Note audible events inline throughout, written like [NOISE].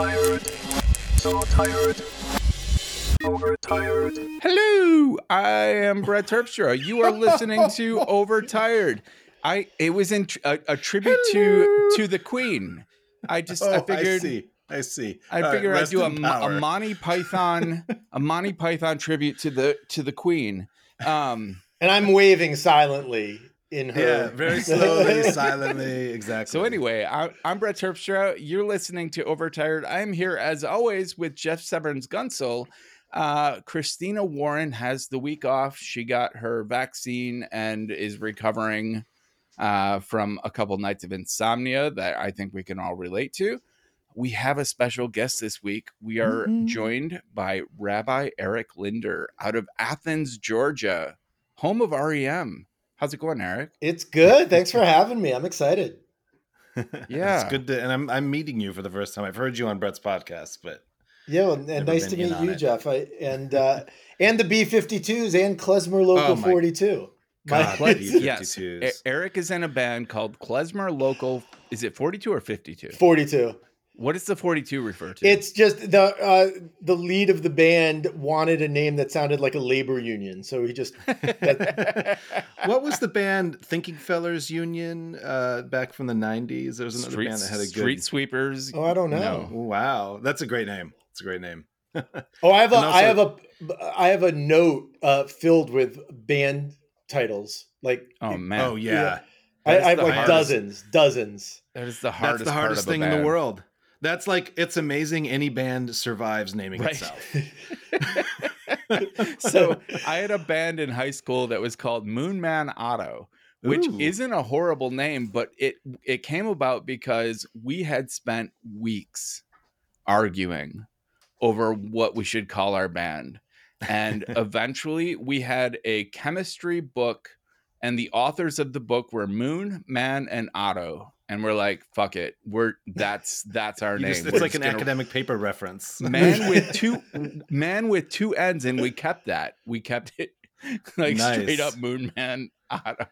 Overtired. So tired. Overtired. Hello, I am Brett Terpstra. You are listening to [LAUGHS] Overtired. I it was in a, a tribute to to the Queen. I just Oh, I figured I see. I see. I All right, figure I'd do a, in a. Monty Python a [LAUGHS] Monty Python tribute to the to the Queen. Um, And I'm waving silently in her. Yeah, very [LAUGHS] slowly, silently. Exactly. so anyway, I, I'm Brett Terpstra. You're listening to Overtired. I'm here as always with Jeff Severns Guntzel. Uh, Christina Warren has the week off. She got her vaccine and is recovering uh, from a couple nights of insomnia that I think we can all relate to. We have a special guest this week. We are Mhm. joined by Rabbi Eric Linder out of Athens, Georgia, home of REM. How's it going, Eric? It's good. Thanks for having me. I'm excited. [LAUGHS] Yeah. it's good to, and I'm I'm meeting you for the first time. I've heard you on Brett's podcast, but Yeah, well, and nice to meet you, it. Jeff. I, and uh, [LAUGHS] and the B52s and Klezmer Local Oh, my 42. My- God, the [LAUGHS] Yes. B52s. Eric is in a band called Klezmer Local. Is it 42 or 52? 42. What does the 42 refer to? It's just the uh, the lead of the band wanted a name that sounded like a labor union, so he just [LAUGHS] what was the band Thinking Fellers Union uh, back from the '90s? There was another Street, band that had a good. Street Sweepers. oh I don't know. No. Wow, that's a great name. It's a great name. [LAUGHS] Oh, I have a And I have a I have a note uh, filled with band titles. Like Oh man. oh yeah, I, I have like hardest- dozens, dozens. That is the that's hardest, the hardest part of thing a in the world. That's like it's amazing any band survives naming Right. itself. [LAUGHS] [LAUGHS] so I had a band in high school that was called Moonman Otto, which Ooh. isn't a horrible name, but it it came about because we had spent weeks arguing over what we should call our band. And [LAUGHS] eventually we had a chemistry book and the authors of the book were Moon, Man, and Otto. And we're like, fuck it. We're that's that's our [LAUGHS] You name. just- We're it's like an gonna- academic paper reference. [LAUGHS] man [LAUGHS] with two man with two ends and we kept that we kept it like straight up moon man auto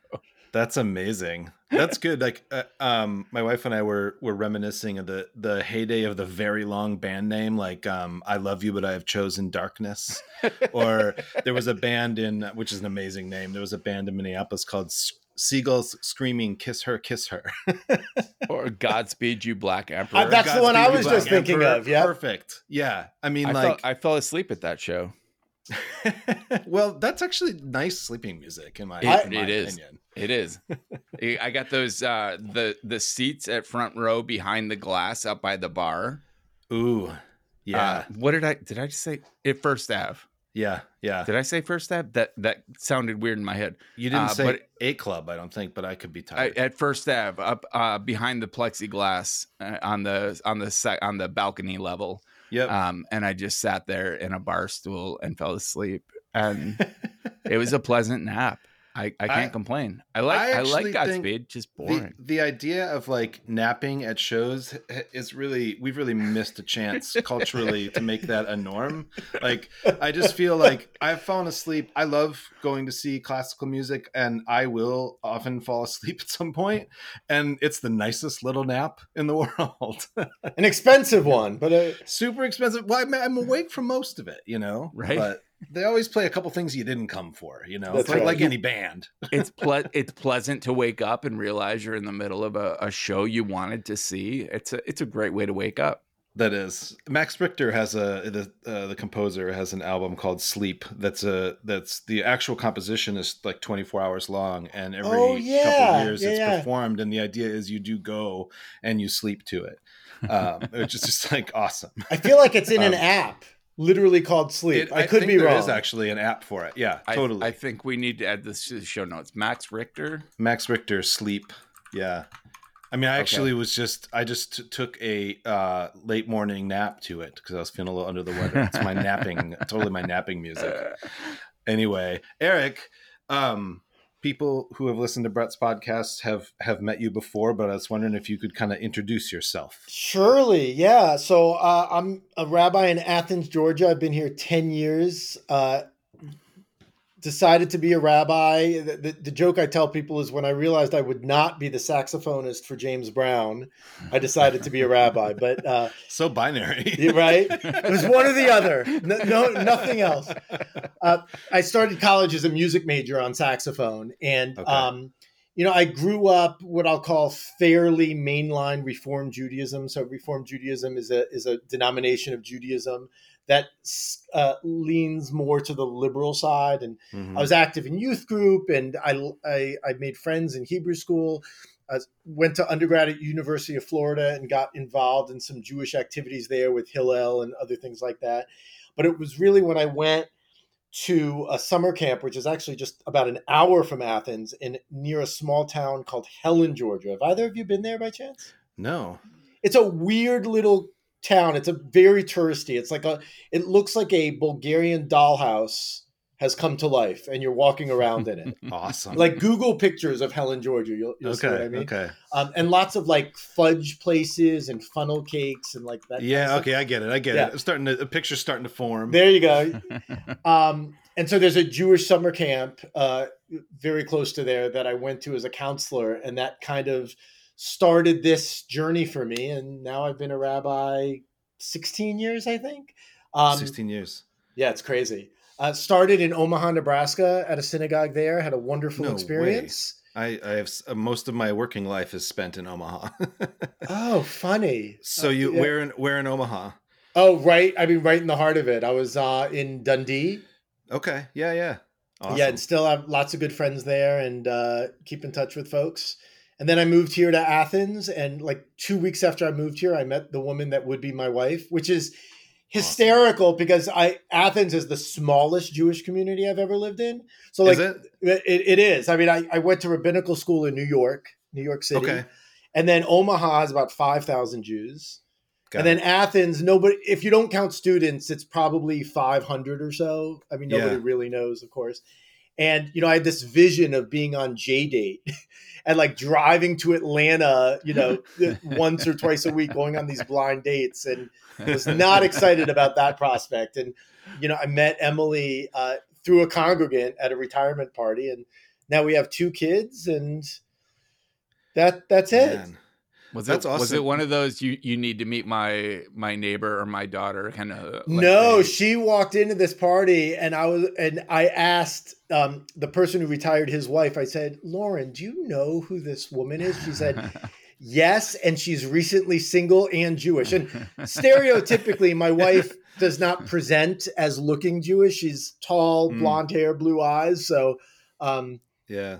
That's amazing. That's good. Like, uh, um, my wife and I were were reminiscing of the the heyday of the very long band name, like um, "I love you, but I have chosen darkness." or there was a band in, which is an amazing name. There was a band in Minneapolis called Seagulls Screaming "Kiss Her, Kiss Her." [LAUGHS] or godspeed you black emperor Uh, that's the one I was just Black thinking Emperor. of, yeah. perfect. Yeah, I mean, I, like, fell, I fell asleep at that show [LAUGHS] well, that's actually nice sleeping music in my, It- in my it is. opinion. it is [LAUGHS] i got those uh the the seats at front row behind the glass up by the bar Ooh, yeah, Uh, what did i did i just say it first ave yeah, yeah. did i say first ave that that sounded weird in my head You didn't uh, say but- a club, I don't think, but I could be I, tired. at First Ave, up uh, behind the plexiglass uh, on the on the sec- on the balcony level, yep. um, and I just sat there in a bar stool and fell asleep, and [LAUGHS] it was a pleasant nap. I, I can't I- complain. I like I I, like Godspeed, just the, boring. the idea of like napping at shows is really we've really missed a chance [LAUGHS] culturally to make that a norm like i just feel like i've fallen asleep i love going to see classical music and i will often fall asleep at some point and it's the nicest little nap in the [LAUGHS] world An expensive one, but a... super expensive well I'm, I'm awake for most of it you know Right. but they always play a couple things you didn't come for you know That's like, right. like any band [LAUGHS] it's ple- it's pleasant to wake up and realize you're in the middle of a, a show you wanted to see. It's a it's a great way to wake up. That is Max Richter has a the uh, the composer has an album called Sleep. That's a that's the actual composition is like 24 hours long, and every Oh, couple yeah, of years yeah, it's yeah. performed. And the idea is you do go and you sleep to it, um, [LAUGHS] which is just like awesome. I feel like it's in an Um, app, literally called Sleep. It- I could think be there wrong. is actually an app for it. Yeah, I, totally. I think we need to add this to the show notes. Max Richter. Max Richter Sleep. Yeah. I mean, I Okay. actually was just I just t- took a uh, late morning nap to it because I was feeling a little under the weather. It's my [LAUGHS] napping, totally my napping music. Anyway, Eric, um, people who have listened to Brett's podcast have have met you before, but I was wondering if you could kind of introduce yourself. Surely, yeah. So uh, I'm a rabbi in Athens, Georgia. I've been here 10 years. Uh, decided to be a rabbi. The, the, the joke I tell people is when I realized I would not be the saxophonist for James Brown, I decided to be a rabbi. But uh, [LAUGHS] So binary. [LAUGHS] right, it was one or the other. No, no nothing else. Uh, I started college as a music major on saxophone, and Okay. um, you know, I grew up what I'll call fairly mainline Reform Judaism. So, Reform Judaism is a is a denomination of Judaism that uh, leans more to the liberal side. And Mhm. I was active in youth group, and I I, I made friends in Hebrew school. I went to undergrad at University of Florida and got involved in some Jewish activities there with Hillel and other things like that. But it was really when I went to a summer camp, which is actually just about an hour from Athens, in near a small town called Helen, Georgia. Have either of you been there by chance? no. It's a weird little town. It's a very touristy. It's like a. It looks like a Bulgarian dollhouse has come to life, and you're walking around in it. [LAUGHS] Awesome. like Google pictures of Helen, Georgia. You'll, you'll see okay. what I mean. Okay. Um, and lots of like fudge places and funnel cakes and like that. Yeah. Okay. I get it. I get Yeah. it. I'm starting to. A picture's starting to form. There you go. [LAUGHS] Um, and so there's a Jewish summer camp uh, very close to there that I went to as a counselor, and that kind of started this journey for me. And now I've been a rabbi 16 years, I think. Um, Sixteen years. Yeah, it's crazy. Uh, started in Omaha, Nebraska, at a synagogue there. Had a wonderful No way. experience. I, I have uh, most of my working life is spent in Omaha. [LAUGHS] Oh, funny. so Uh, you yeah. where in where in Omaha? Oh, right. I mean, right in the heart of it. I was uh, in Dundee. Okay. Yeah. Yeah. Awesome. Yeah, and still have lots of good friends there and uh, keep in touch with folks. And then I moved here to Athens, and like two weeks after I moved here, I met the woman that would be my wife, which is hysterical because I Athens is the smallest Jewish community I've ever lived in. So like is it? it, it is. I mean, I, I went to rabbinical school in New York, New York City, Okay. and then Omaha has about five thousand Jews. Got and then. Athens, nobody. If you don't count students, it's probably five hundred or so. I mean, nobody Yeah. really knows, of course. And you know, I had this vision of being on JDate [LAUGHS] and like driving to Atlanta, you know, [LAUGHS] once or twice a week, going on these blind dates, and was not excited about that prospect. And you know, I met Emily uh, through a congregant at a retirement party, and now we have two kids, and that that's it. Man. Was That's it was it one of those you you need to meet my my neighbor or my daughter kind of no, she walked into this party and I was and I asked um, the person who retired his wife, I said, Lauren, do you know who this woman is? She said, [LAUGHS] Yes, and she's recently single and Jewish. And stereotypically, my wife does not present as looking Jewish. She's tall, Mm. blonde hair, blue eyes. So um Yeah.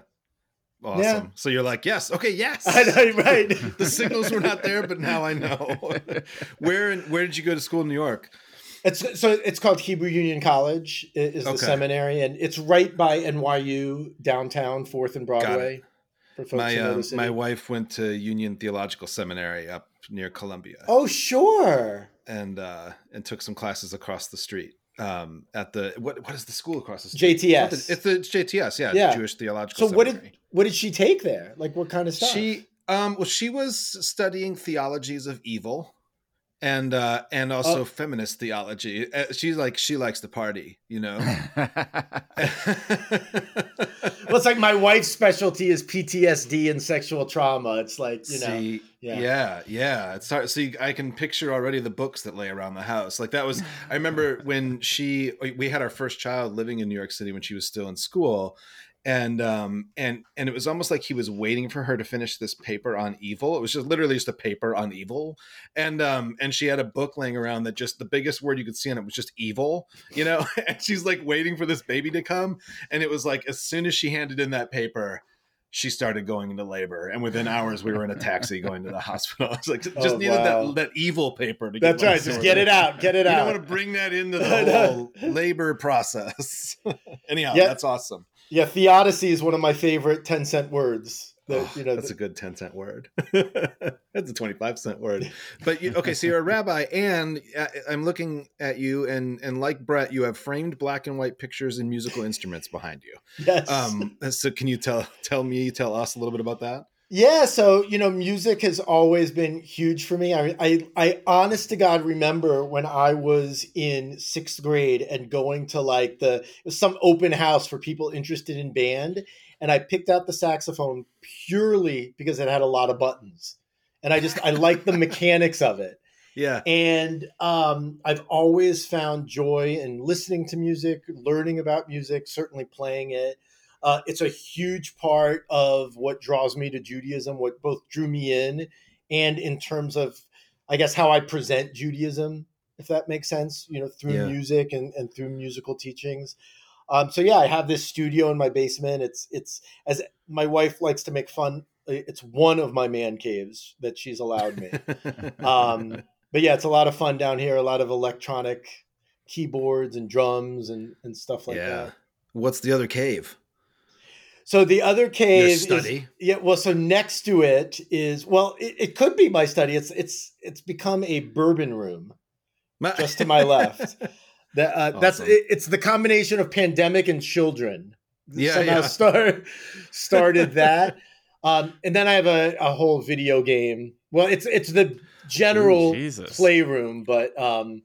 Awesome. So you're like, yes, okay, yes. [LAUGHS] I know, right. [LAUGHS] the signals were not there, but now I know. [LAUGHS] where in, where did you go to school in New York? It's so it's called Hebrew Union College is the Okay. seminary, and it's right by NYU downtown, Fourth and Broadway. For folks My who know the city. my wife went to Union Theological Seminary up near Columbia, oh, sure. and uh, and took some classes across the street um, at the what what is the school across the street? JTS. It's the, it's the JTS, yeah, Yeah. Jewish Theological So what did Seminary. What did she take there? Like what kind of stuff? She um well she was studying theologies of evil and uh and also Oh. feminist theology. Uh, She's like she likes to party, you know. [LAUGHS] [LAUGHS] well, it's like my wife's specialty is PTSD and sexual trauma. It's like you know, See, yeah. yeah. yeah, It's hard. See, I can picture already the books that lay around the house. Like that was. I remember when she we had our first child living in New York City when she was still in school, and um and and it was almost like he was waiting for her to finish this paper on evil. It was just literally just a paper on evil, and um and she had a book laying around that just the biggest word you could see on it was just evil, you know. [LAUGHS] and she's like waiting for this baby to come, and it was like as soon as she handed in that paper she started going into labor, and within hours we were in a taxi going to the hospital. [LAUGHS] It's like, just Oh, needed wow. that that evil paper to. Get. That's get right. Just get it out. Get it out. Don't want to bring that into [LAUGHS] the whole labor process. Anyhow, Yeah. that's awesome. Yeah, theodicy is one of my favorite ten cent words. That Oh, you know, that's a good 10 cent word. [LAUGHS] that's a 25 cent word. [LAUGHS] But you, okay, so you're a rabbi, and uh, I'm looking at you, and and like Brett, you have framed black and white pictures and musical instruments behind you. yes. Um, so can you tell tell me, tell us a little bit about that? Yeah, so you know, music has always been huge for me. I, I, I, honest to God, remember when I was in sixth grade and going to like the some open house for people interested in band, and I picked out the saxophone purely because it had a lot of buttons, and I just I like the mechanics of it. [LAUGHS] Yeah. And um, I've always found joy in listening to music, learning about music, certainly playing it. Uh, it's a huge part of what draws me to Judaism, what both drew me in, and in terms of, I guess, how I present Judaism, if that makes sense, you know, through Yeah. music and, and through musical teachings. Um, so yeah, I have this studio in my basement. It's it's as my wife likes to make fun. It's one of my man caves that she's allowed me. Um, [LAUGHS] but yeah, it's a lot of fun down here. A lot of electronic keyboards and drums and, and stuff like yeah. that. What's the other cave? So the other cave, Your is- yeah. Well, so next to it is well, it, it could be my study. It's it's it's become a bourbon room just to my left. [LAUGHS] That uh, that's it, it's the combination of pandemic and children. Yeah, somehow yeah. start started that. Um, and then I have a, a whole video game. Well, it's it's the general Ooh, playroom, but um,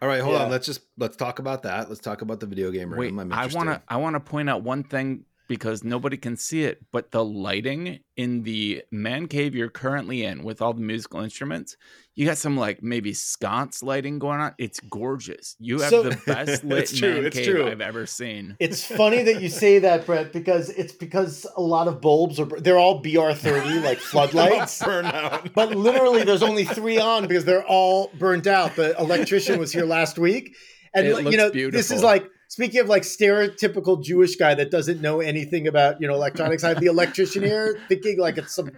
All right, hold Yeah. on. Let's just let's talk about that. Let's talk about the video game room. Wait, I'm I want to I want to point out one thing because nobody can see it, but the lighting in the man cave you're currently in with all the musical instruments, you got some like maybe sconce lighting going on. It's gorgeous. You have So- the best [LAUGHS] lit It's true, man cave true. I've ever seen. it's funny that you say that, Brett, because it's because a lot of bulbs are they're all BR thirty like [LAUGHS] floodlights. burn out. But literally, there's only three on because they're all burnt out. The electrician was here last week, and It you looks know, this is like speaking of like stereotypical Jewish guy that doesn't know anything about you know electronics. I have the electrician here [LAUGHS] thinking like it's some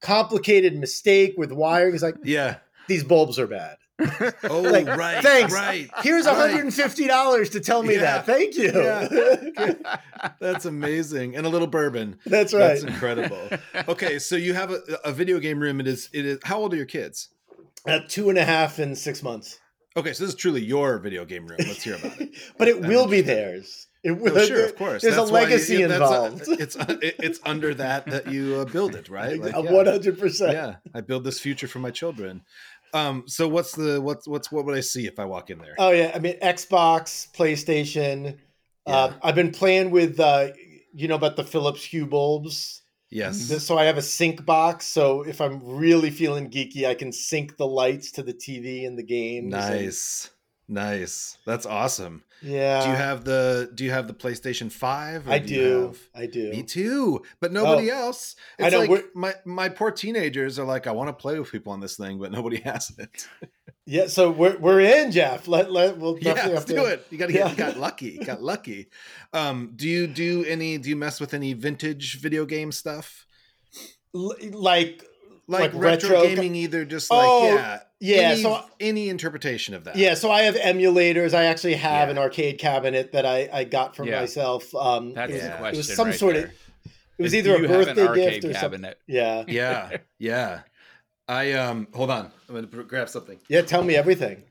complicated mistake with wiring. He's like, yeah. these bulbs are bad. [LAUGHS] Oh, Like, right. thanks. Right. Here's Right. 150 dollars to tell me Yeah. that. Thank you. Yeah. [LAUGHS] That's amazing. And a little bourbon. That's right. That's incredible. Okay, so you have a, a video game room. It is. It is. How old are your kids? At two and a half and six months. Okay, so this is truly your video game room. Let's hear about it. [LAUGHS] but it I'm will be theirs. It will. Oh, sure, of course. There's That's a why you- legacy a- involved. [LAUGHS] it's it's under that that you uh, build it, right? [LAUGHS] One hundred percent. yeah, I build this future for my children. Um, so what's the what's what's what would I see if I walk in there? Oh yeah, I mean Xbox, PlayStation. Uh, I've been playing with uh, you know about the Philips Hue bulbs. Yes. So I have a sync box. So if I'm really feeling geeky, I can sync the lights to the TV and the games. and- Nice. Nice. That's awesome. yeah. do you have the do you have the PlayStation 5? I do. have- I do. Me too, but nobody Oh. else. I know, like my my poor teenagers are like, I want to play with people on this thing, but nobody [LAUGHS] has it. Yeah. So we're we're in, Jeff. Let let we'll yeah, definitely let's have to do it. You got to get Yeah. you got lucky. You got lucky. Um, do you do any? Do you mess with any vintage video game stuff? L- like Like, Like retro, retro- gaming, either just like Oh, yeah, yeah, Any, so- any interpretation of that. Yeah, so I have emulators. I actually have Yeah. an arcade cabinet that I, I got for Yeah. myself. Um, That's it was, Yeah. the It question. it was some right sort there. of. It was Is, either a you birthday an arcade gift or something. cabinet. Yeah, yeah, yeah. [LAUGHS] I um, hold on. I'm gonna grab something. yeah. Tell me everything.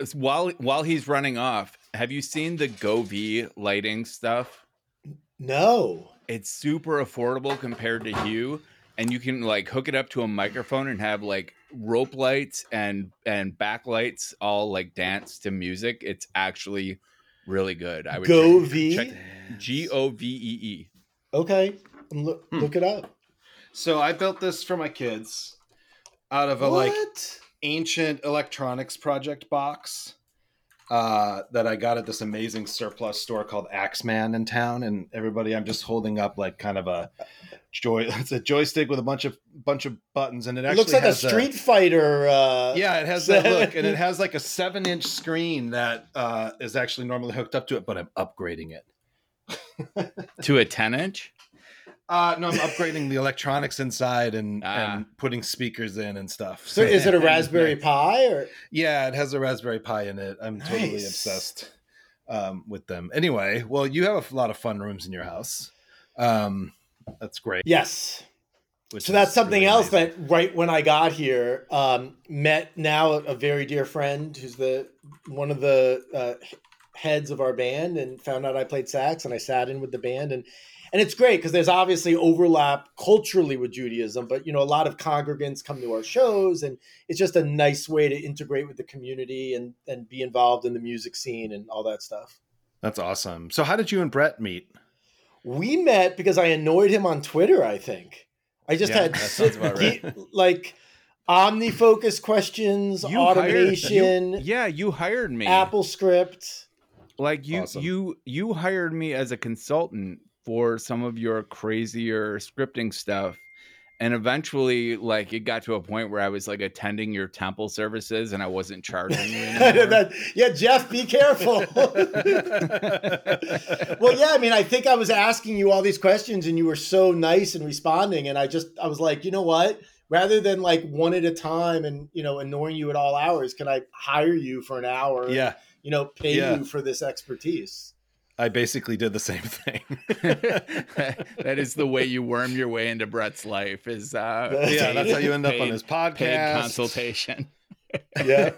It's While while he's running off, have you seen the Govee lighting stuff? No. It's super affordable compared to Hue, and you can like hook it up to a microphone and have like rope lights and and backlights all like dance to music. It's actually really good. I would Go check- V? check G O V E E. Okay. Look, Hmm. look it up. So I built this for my kids out of a what? like ancient electronics project box uh, that I got at this amazing surplus store called Axeman in town. And everybody, I'm just holding up like kind of a joy. [LAUGHS] It's a joystick with a bunch of bunch of buttons, and it it looks like a has Street Fighter. Uh, yeah, it has that look, and it [LAUGHS] has like a seven inch screen that uh, is actually normally hooked up to it, but I'm upgrading it. To a 10 inch? Uh, no, I'm upgrading the electronics inside and, Ah. and putting speakers in and stuff. So is it a [LAUGHS] Raspberry Pi or? Yeah, it has a Raspberry Pi in it. I'm totally obsessed um, with them. Anyway, well, you have a lot of fun rooms in your house. Um, that's great. Yes. which So that's something really else amazing. that right when I got here, um, met now a, a very dear friend who's the one of the uh, heads of our band, and found out I played sax, and I sat in with the band, and and it's great because there's obviously overlap culturally with Judaism, but you know, a lot of congregants come to our shows, and it's just a nice way to integrate with the community and and be involved in the music scene and all that stuff. That's awesome. So, how did you and Brett meet? We met because I annoyed him on Twitter. I think I just Yeah, had that sounds about [LAUGHS] right. he- like OmniFocus questions, You hired- automation, you- yeah, you hired me. AppleScript. like you Awesome. you you hired me as a consultant for some of your crazier scripting stuff and eventually like it got to a point where i was like attending your temple services and i wasn't charging you [LAUGHS] anymore. Yeah, Jeff, be careful. [LAUGHS] well, yeah, I mean, I think I was asking you all these questions and you were so nice and responding. And I just, I was like, you know what? Rather than like one at a time and, you know, annoying you at all hours, can I hire you for an hour? Yeah, You know, pay Yeah. you for this expertise. I basically did the same thing. [LAUGHS] that is the way you worm your way into brett's life is uh [LAUGHS] yeah, that's how you end up on paid- his paid podcast. consultation [LAUGHS] Yeah.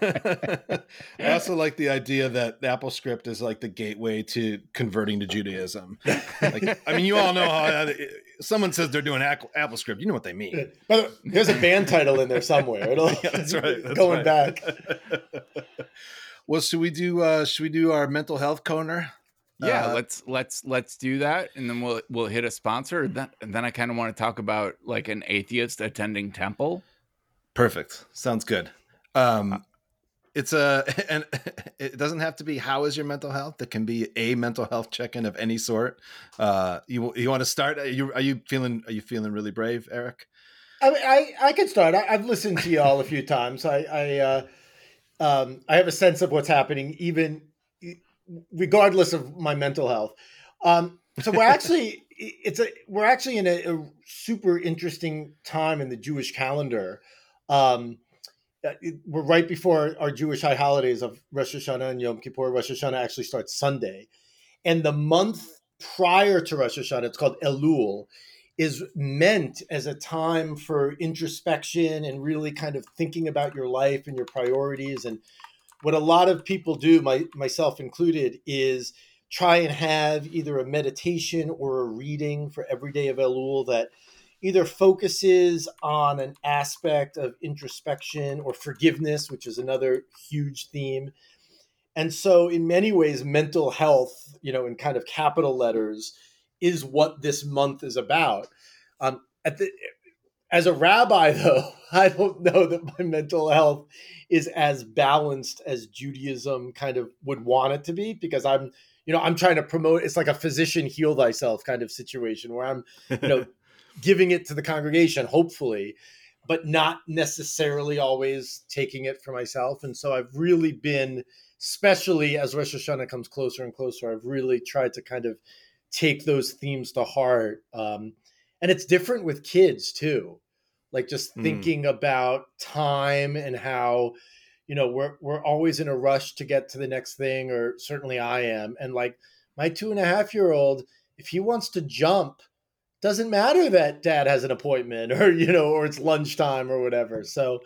I also like the idea that AppleScript is like the gateway to converting to Judaism. Like, I mean, you all know how that, someone says they're doing Ac- AppleScript, you know what they mean. But there's a band title in there somewhere. It'll, Yeah, that's right. That's going right. back. well, should we do? uh Should we do our mental health corner? Yeah Uh, let's let's let's do that and then we'll we'll hit a sponsor and then, and then i kind of want to talk about like an atheist attending temple Perfect. Sounds good. Um, it's a [LAUGHS] and [LAUGHS] it doesn't have to be how is your mental health. It can be a mental health check-in of any sort. Uh, you you want to start? Are you are you feeling are you feeling really brave, Eric? I mean, I, I could start. I, I've listened to y'all a few [LAUGHS] times. I I, uh, um, I have a sense of what's happening, even regardless of my mental health. Um, so we're [LAUGHS] actually it's a we're actually in a, a super interesting time in the Jewish calendar. Um, uh, it- we're right before our Jewish high holidays of Rosh Hashanah and Yom Kippur. Rosh Hashanah actually starts Sunday, and the month prior to Rosh Hashanah, it's called Elul is meant as a time for introspection and really kind of thinking about your life and your priorities and what a lot of people do my, myself included is try and have either a meditation or a reading for every day of elul that either focuses on an aspect of introspection or forgiveness which is another huge theme and so in many ways mental health you know in kind of capital letters is what this month is about. Um, at the, as a rabbi, [LAUGHS] though, I don't know that my mental health is as balanced as Judaism kind of would want it to be because I'm, you know, I'm trying to promote. It's like a physician heal thyself kind of situation where I'm, you know, [LAUGHS] giving it to the congregation, hopefully, but not necessarily always taking it for myself. And so I've really been, especially as Rosh Hashanah comes closer and closer, I've really tried to kind of take those themes to heart. Um, and it's different with kids too. Like just Mm. thinking about time and how, you know, we're we're always in a rush to get to the next thing, or certainly I am. And like my two and a half year old, if he wants to jump, doesn't matter that dad has an appointment or you know, or it's lunchtime or whatever. So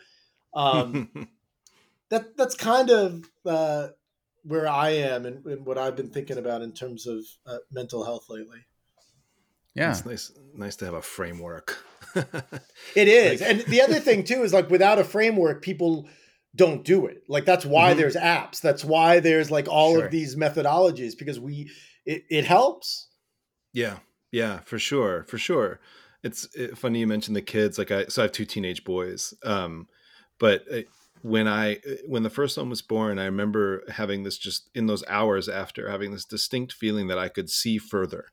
um [LAUGHS] that that's kind of uh, where I am and, and what I've been thinking about in terms of uh, mental health lately. yeah It's nice nice to have a framework. [LAUGHS] It is, Like- and the other thing too is like without a framework, people don't do it. Like that's why Mhm. there's apps. That's why there's like all Sure. of these methodologies because we it, it helps. Yeah, yeah, for sure, for sure. It's uh, funny you mentioned the kids. Like I, so I have two teenage boys. Um, but uh, when I, uh, when the first one was born, I remember having this just in those hours after having this distinct feeling that I could see further,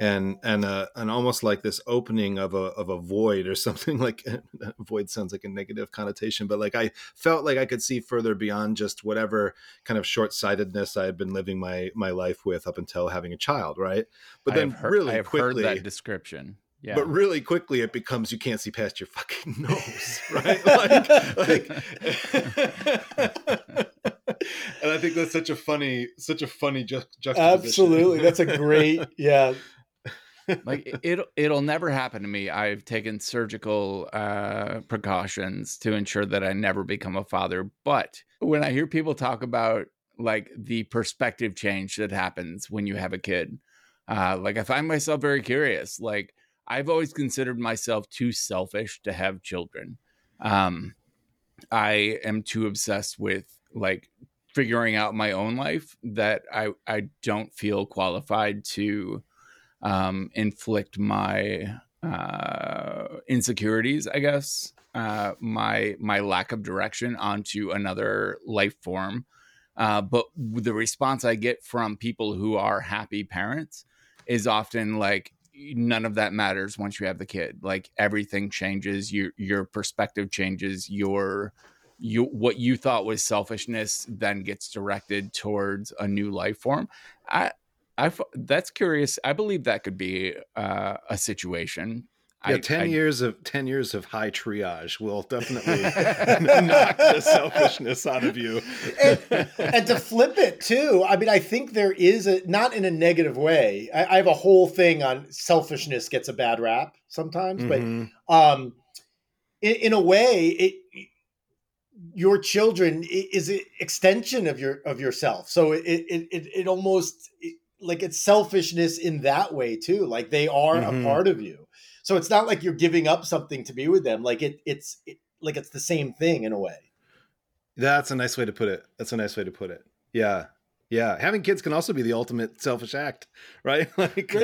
and and uh, and almost like this opening of a of a void or [LAUGHS] something like [LAUGHS] void sounds like a negative connotation, but like I felt like I could see further beyond just whatever kind of short sightedness I had been living my my life with up until having a child, right? But I then have heard, really I have quickly, heard that description yeah but really quickly it becomes you can't see past your fucking [LAUGHS] nose, right? like, like and I think that's such a funny, such a funny ju- juxtaposition. Absolutely, that's a great yeah. Like [LAUGHS] it- it'll it'll never happen to me. I've taken surgical uh, precautions to ensure that I never become a father. But when I hear people talk about like the perspective change that happens when you have a kid, Uh, like I find myself very curious. Like I've always considered myself too selfish to have children. Um, I am too obsessed with like figuring out my own life that I I don't feel qualified to um, inflict my uh, insecurities, I guess, uh, my my lack of direction onto another life form. Uh, but the response I get from people who are happy parents is often like, none of that matters once you have the kid. Like everything changes, your your perspective changes, your you what you thought was selfishness then gets directed towards a new life form. I I that's curious. I believe that could be uh, a situation yeah, I, ten I, years of ten years of high triage will definitely [LAUGHS] knock the selfishness out of you. and, [LAUGHS] and, to flip it too, I mean, I think there is a not in a negative way. I, I have a whole thing on selfishness gets a bad rap sometimes, mm-hmm. but um, in, in a way, it your children is an extension of your of yourself. So it it it, it almost it, like it's selfishness in that way too. Like they are mm-hmm. a part of you. So it's not like you're giving up something to be with them. Like it, it's it, like it's the same thing in a way. That's a nice way to put it. That's a nice way to put it. Yeah. Yeah, having kids can also be the ultimate selfish act, [LAUGHS] right? Like,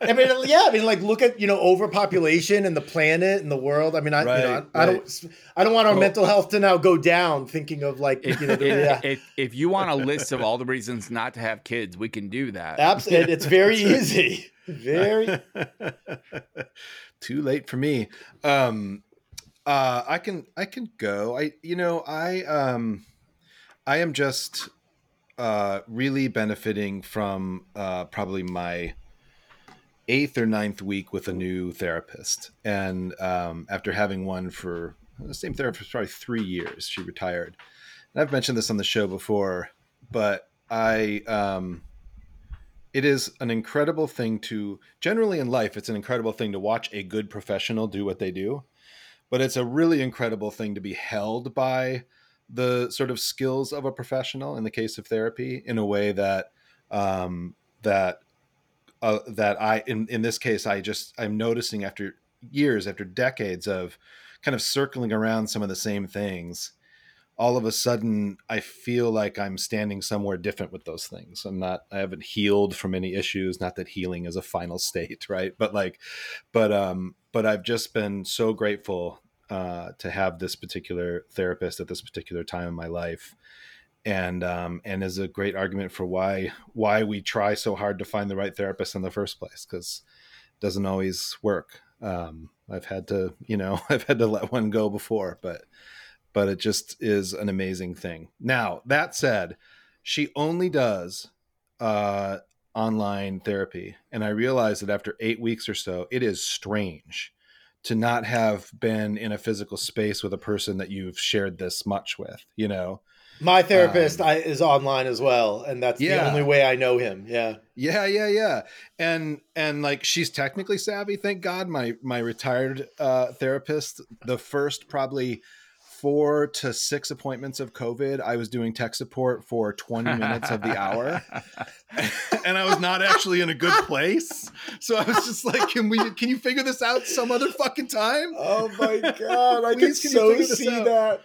I mean, [LAUGHS] yeah, I mean, like, look at you know overpopulation and the planet and the world. I mean, I, right, you know, I, I don't, I don't want our well, mental health to now go down. Thinking of like, if, you know, if, yeah. if, if you want a list of all the reasons not to have kids, we can do that. Absolutely, it's very [LAUGHS] easy. Very too late for me. Um uh I can I can go. I you know, I um I am just uh really benefiting from uh probably my eighth or ninth week with a new therapist. And um after having one for the same therapist probably three years, she retired. And I've mentioned this on the show before, but I um it is an incredible thing to generally in life it's an incredible thing to watch a good professional do what they do but it's a really incredible thing to be held by the sort of skills of a professional in the case of therapy in a way that um, that uh, that I in in this case I just I'm noticing after years after decades of kind of circling around some of the same things all of a sudden I feel like I'm standing somewhere different with those things. I'm not I haven't healed from any issues, not that healing is a final [LAUGHS] state, right? But like but um but I've just been so grateful uh to have this particular therapist at this particular time in my life. And um and is a great argument for why why we try so hard to find the right therapist in the first place cuz it doesn't always work. Um I've had to, you know, [LAUGHS] I've had to let one go before, but but it just is an amazing thing. Now, that said, she only does uh, online therapy. And I realized that after eight weeks or so, it is strange to not have been in a physical space with a person that you've shared this much with, you know? My therapist um, I, is online as well, and that's yeah. the only way I know him. Yeah, yeah, yeah, yeah. And and like she's technically savvy, thank God. My my retired uh, therapist, the first probably four to six appointments of COVID, I was doing tech support for 20 minutes of the hour. [LAUGHS] and I was not actually in a good place. So I was just like, can we can you figure this out some other fucking time? Oh my god, I Please, can, so see that.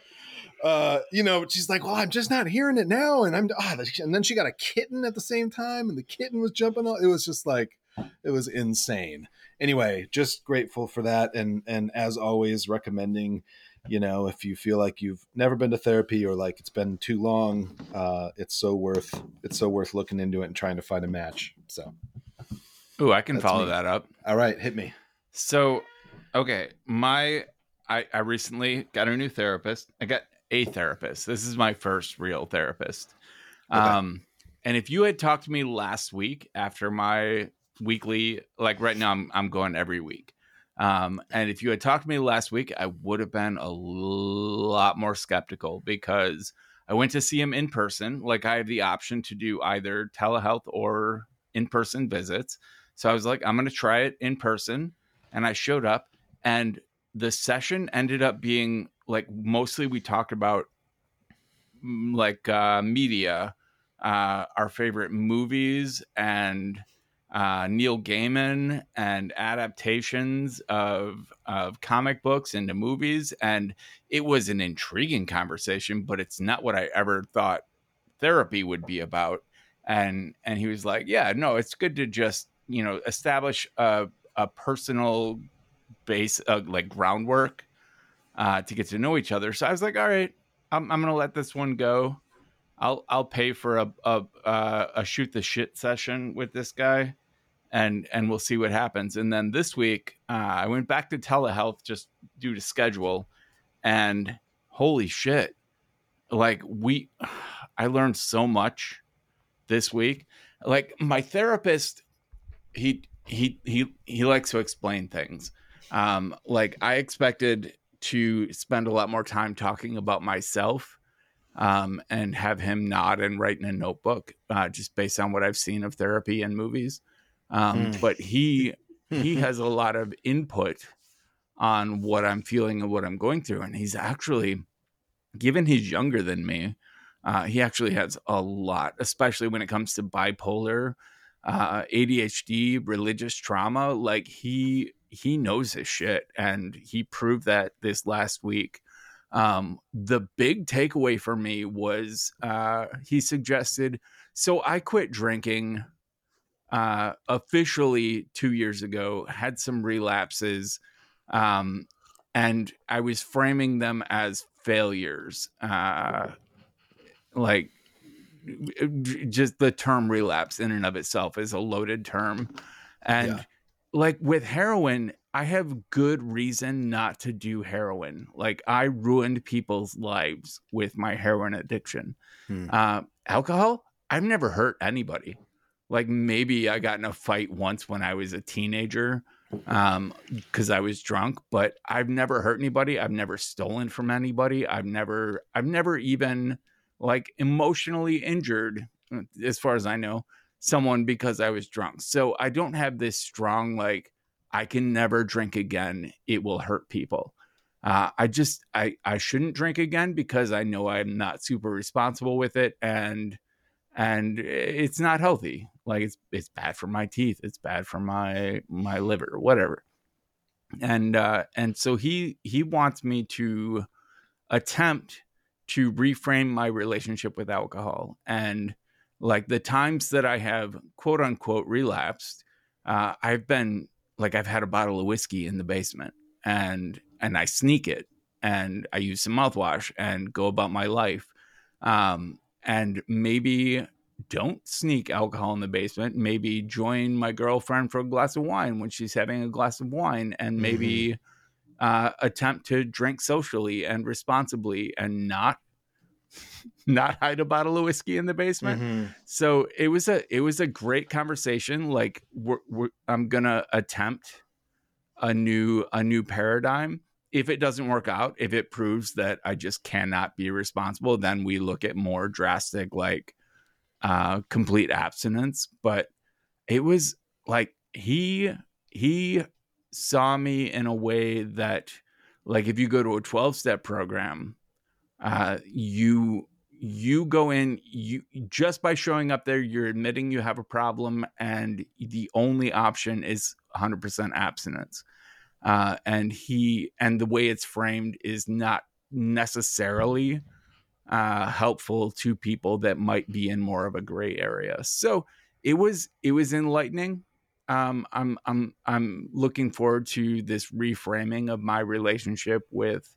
Uh, you know, she's like, "Well, I'm just not hearing it now," and I'm, oh, and then she got a kitten at the same time, and the kitten was jumping. All, it was just like, it was insane. Anyway, just grateful for that, and and as always, recommending you know if you feel like you've never been to therapy or like it's been too long uh, it's so worth it's so worth looking into it and trying to find a match so Ooh, I can follow me. that up. All right, hit me. So, okay, my I I recently got a new therapist. I got a therapist. This is my first real therapist. Okay. Um and if you had talked to me last week after my weekly like right now I'm I'm going every week. Um, and if you had talked to me last week, I would have been a lot more skeptical because I went to see him in person. Like I have the option to do either telehealth or in person visits. So I was like, I'm going to try it in person. And I showed up, and the session ended up being like mostly we talked about mm, like uh, media, uh, our favorite movies, and uh, Neil Gaiman and adaptations of of comic books into movies, and it was an intriguing conversation. But it's not what I ever thought therapy would be about. And and he was like, "Yeah, no, it's good to just you know establish a a personal base, uh, like groundwork, uh, to get to know each other." So I was like, "All right, I'm I'm gonna let this one go." I'll I'll pay for a a uh, a shoot the shit session with this guy, and and we'll see what happens. And then this week, uh, I went back to telehealth just due to schedule, and holy shit, like we, [SIGHS] I learned so much this week. Like my therapist, he he he he likes to explain things. Um, like I expected to spend a lot more time talking about myself um, and have him nod and write in a notebook, uh, just based on what I've seen of therapy and movies. Um, Hmm. But he [LAUGHS] he has a lot of input on what I'm feeling and what I'm going through, and he's actually, given he's younger than me, uh, he actually has a lot, especially when it comes to bipolar, uh, ADHD, religious trauma. Like he he knows his shit, and he proved that this last week um the big takeaway for me was uh he suggested so i quit drinking uh officially 2 years ago had some relapses um and i was framing them as failures uh like just the term relapse in and of itself is a loaded term and Yeah. like with heroin i have good reason not to do heroin like i ruined people's lives with my heroin addiction Hmm. uh, alcohol i've never hurt anybody like maybe i got in a fight once when i was a teenager um because i was drunk but i've never hurt anybody. I've never stolen from anybody. I've never i've never even like emotionally injured as far as i know someone because i was drunk. So i don't have this strong like i can never drink again. It will hurt people. Uh, i just i i shouldn't drink again because i know i'm not super responsible with it and and it's not healthy like it's it's bad for my teeth it's bad for my my liver whatever. And uh and so he he wants me to attempt to reframe my relationship with alcohol. And like the times that i have quote unquote relapsed uh i've been like i've had a bottle of whiskey in the basement and and i sneak it and i use some mouthwash and go about my life. Um and maybe don't sneak alcohol in the basement maybe join my girlfriend for a glass of wine when she's having a glass of wine and maybe uh, attempt to drink socially and responsibly and not [LAUGHS] not hide a bottle of whiskey in the basement. Mhm. so it was a it was a great conversation. Like we're, we're, i'm gonna attempt a new a new paradigm. If it doesn't work out if it proves that i just cannot be responsible then we look at more drastic like uh complete abstinence but it was like he he saw me in a way that like if you go to a 12 step program uh you you go in you just by showing up there you're admitting you have a problem and the only option is 100% abstinence. Uh and he and the way it's framed is not necessarily uh helpful to people that might be in more of a gray area. So it was it was enlightening. Um i'm i'm i'm looking forward to this reframing of my relationship with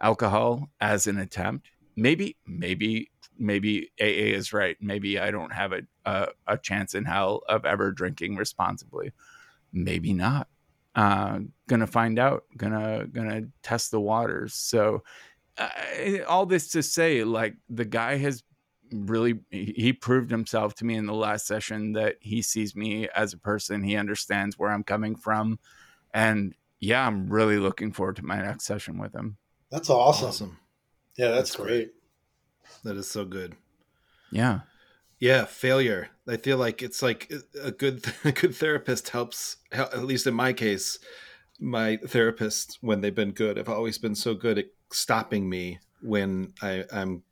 alcohol as an attempt. Maybe maybe maybe aa is right. Maybe i don't have a a, a chance in hell of ever drinking responsibly. Maybe not. Uh gonna find out. Gonna gonna test the waters. So uh, all this to say like the guy has really he he proved himself to me in the last session that he sees me as a person he understands where i'm coming from and yeah i'm really looking forward to my next session with him That's awesome. Awesome. Yeah, that's, That's great. That is so good. yeah Yeah, failure. I feel like it's like a good [LAUGHS] a good therapist helps. At least in my case, my therapist when they've been good, have always been so good at stopping me when I, I'm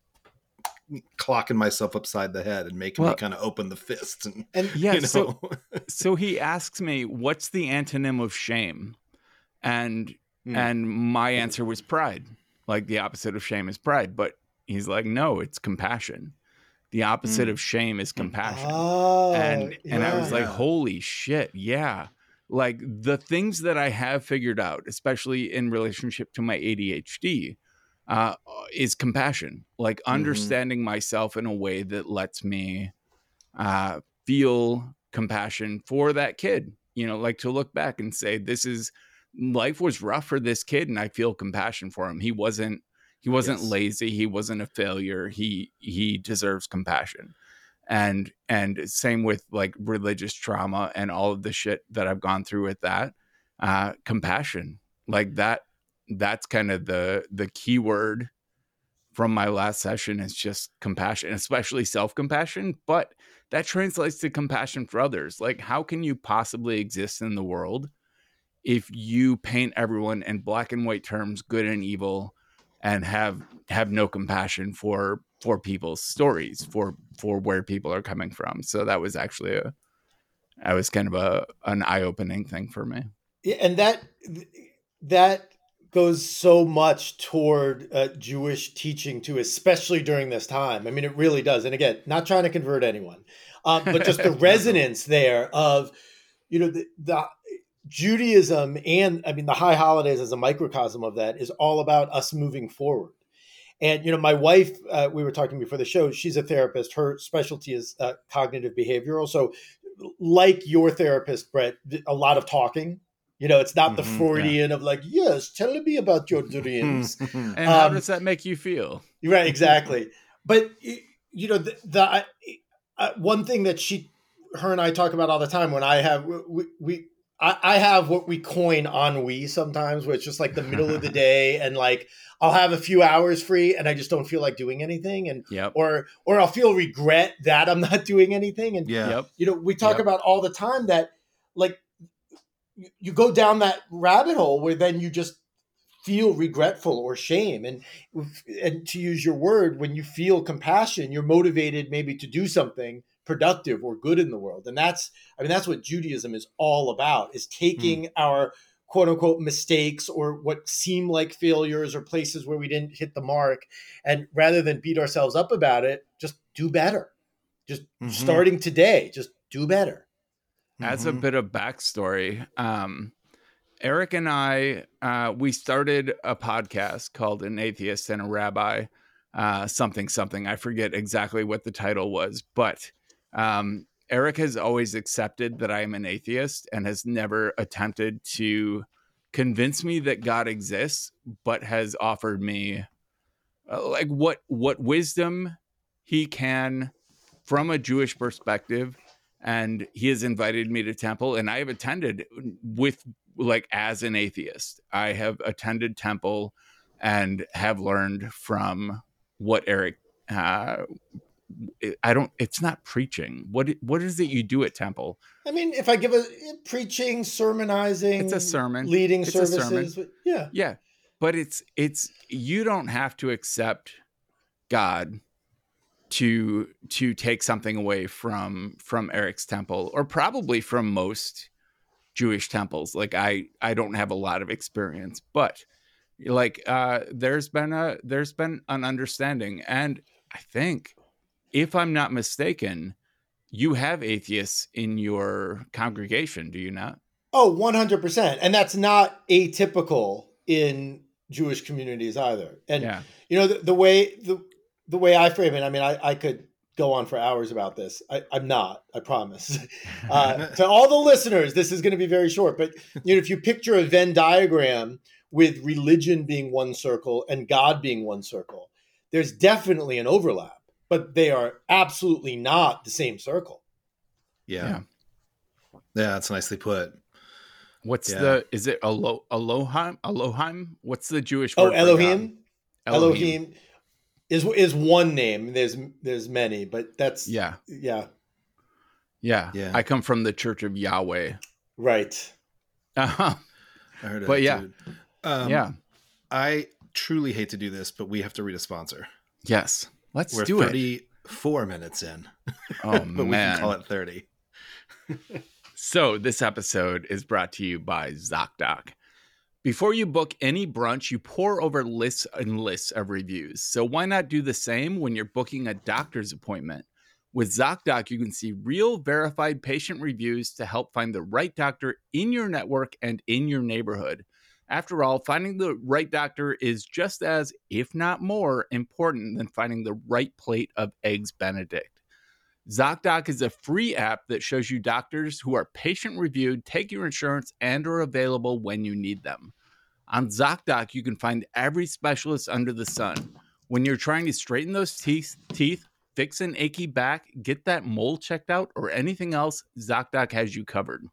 clocking myself upside the head and making Well- me kind of open the fist and And [LAUGHS] Yeah, you know so [LAUGHS] so he asks me, "What's the antonym of shame?" And Hmm. and my answer was pride. Like the opposite of shame is pride, but he's like, "No, it's compassion. The opposite Hmm. of shame is compassion." Oh, and and I was yeah. like, "Holy shit, yeah." Like the things that I have figured out, especially in relationship to my ADHD, uh, is compassion. Like Mm-hmm. understanding myself in a way that lets me uh, feel compassion for that kid. You know, like to look back and say, "This is life was rough for this kid," and I feel compassion for him. He wasn't he wasn't Yes. lazy. He wasn't a failure. He he deserves compassion and and same with like religious trauma and all of the shit that i've gone through with that uh compassion. Like that that's kind of the the key word from my last session is just compassion especially self-compassion but that translates to compassion for others. Like how can you possibly exist in the world if you paint everyone in black and white terms good and evil and have have no compassion for for people's stories for for where people are coming from so that was actually a that was kind of a an eye-opening thing for me Yeah, and that that goes so much toward uh, Jewish teaching too, especially during this time. I mean, it really does. And again, not trying to convert anyone, um, but just the [LAUGHS] resonance there of you know the, the Judaism and I mean the high holidays as a microcosm of that is all about us moving forward. And you know, my wife, uh, we were talking before the show. She's a therapist. Her specialty is uh, cognitive behavioral. So, like your therapist, Brett, a lot of talking. You know, it's not the Mhm, yeah. Freudian of like, yes, tell me about your [LAUGHS] dreams. and how Um, does that make you feel right, exactly. [LAUGHS] But you know, the, the uh, one thing that she, her, and I talk about all the time when I have we. we I I have what we coin ennui sometimes, where it's just like the middle of the [LAUGHS] day, and like I'll have a few hours free, and I just don't feel like doing anything, and yep. or or I'll feel regret that I'm not [LAUGHS] doing anything, and yeah. Yep. you know we talk Yep. about all the time that like you- you go down that rabbit hole where then you just feel regretful or shame and and to use your word when you feel compassion you're motivated maybe to do something productive or good in the world. And that's i mean that's what judaism is all about is taking our quote unquote mistakes or what seem like failures or places where we didn't hit the mark and rather than beat ourselves up about it just do better. Just Mhm. starting today just do better. As a Mhm. bit of backstory um eric and i uh we started a podcast called an atheist and a rabbi uh something something. I forget exactly what the title was but um eric has always accepted that i am an atheist and has never attempted to convince me that god exists but has offered me uh, like what what wisdom he can from a jewish perspective and he has invited me to temple and i have attended with like as an atheist. I have attended temple and have learned from what eric uh i don't it's not preaching what what is it you do at temple i mean if i give a preaching sermonizing It's a sermon. leading It's a sermon. yeah yeah but it's it's you don't have to accept god to to take something away from from eric's temple or probably from most jewish temples like i i don't have a lot of experience but like uh there's been a there's been an understanding and i think if i'm not mistaken you have atheists in your congregation do you not? Oh 100% and that's not atypical in jewish communities either. And yeah. you know the, the way the the way i frame it i mean i, I could go on for hours about this. I, i'm not i promise. [LAUGHS] Uh, to all the listeners this is going to be very short but you know if you picture a venn diagram with religion being one circle and god being one circle there's definitely an overlap but they are absolutely not the same circle yeah. Yeah. yeah that's nicely put What's Yeah. the is it Elo Elohim Elohim? What's the Jewish oh word? for elohim God? elohim is is one name there's there's many but that's Yeah, yeah yeah, Yeah. I come from the Church of Yahweh. right Uh-huh. [LAUGHS] I heard But it, yeah. dude. Um, yeah. I truly hate to do this, but we have to read a sponsor. Yes. Let's We're do it. 34 minutes in, Oh [LAUGHS] but we can call it 30. [LAUGHS] So, this episode is brought to you by ZocDoc. Before you book any brunch, you pour over lists and lists of reviews. So, why not do the same when you're booking a doctor's appointment? With ZocDoc, you can see real verified patient reviews to help find the right doctor in your network and in your neighborhood. After all, finding the right doctor is just as, if not more, important than finding the right plate of Eggs Benedict. ZocDoc is a free app that shows you doctors who are patient reviewed, take your insurance, and are available when you need them. On ZocDoc, you can find every specialist under the sun. When you're trying to straighten those teeth, teeth, fix an achy back, get that mole checked out, or anything else, ZocDoc has you covered.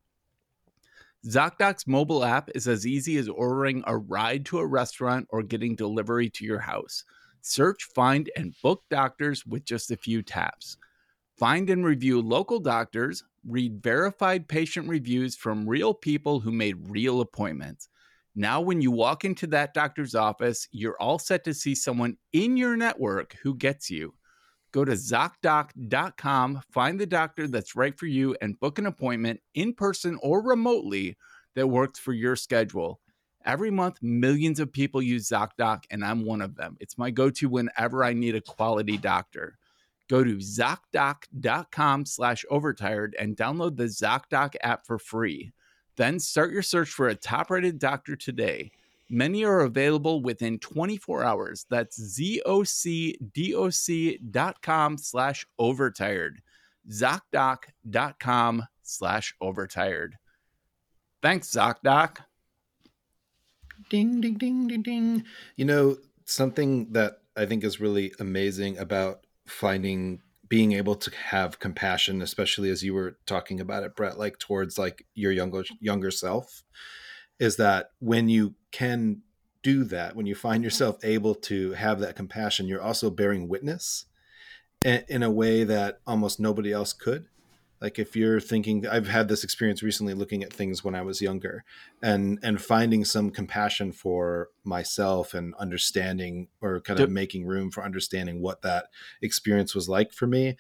ZocDoc's mobile app is as easy as ordering a ride to a restaurant or getting delivery to your house. Search, find, and book doctors with just a few taps. Find and review local doctors, read verified patient reviews from real people who made real appointments. Now, when you walk into that doctor's office, you're all set to see someone in your network who gets you. Go to ZocDoc.com, find the doctor that's right for you, and book an appointment in person or remotely that works for your schedule. Every month, millions of people use ZocDoc, and I'm one of them. It's my go to whenever I need a quality doctor. Go to ZocDoc.com slash overtired and download the ZocDoc app for free. Then start your search for a top rated doctor today. Many are available within 24 hours. That's zocdoc.com slash overtired. ZocDoc.com slash overtired. Thanks, ZocDoc. Ding, ding, ding, ding, ding. You know, something that I think is really amazing about finding being able to have compassion, especially as you were talking about it, Brett, like towards like your younger younger self, is that when you can do that, when you find yourself able to have that compassion, you're also bearing witness in, in a way that almost nobody else could. Like if you're thinking, I've had this experience recently looking at things when I was younger, and and finding some compassion for myself and understanding or kind of Yep. making room for understanding what that experience was like for me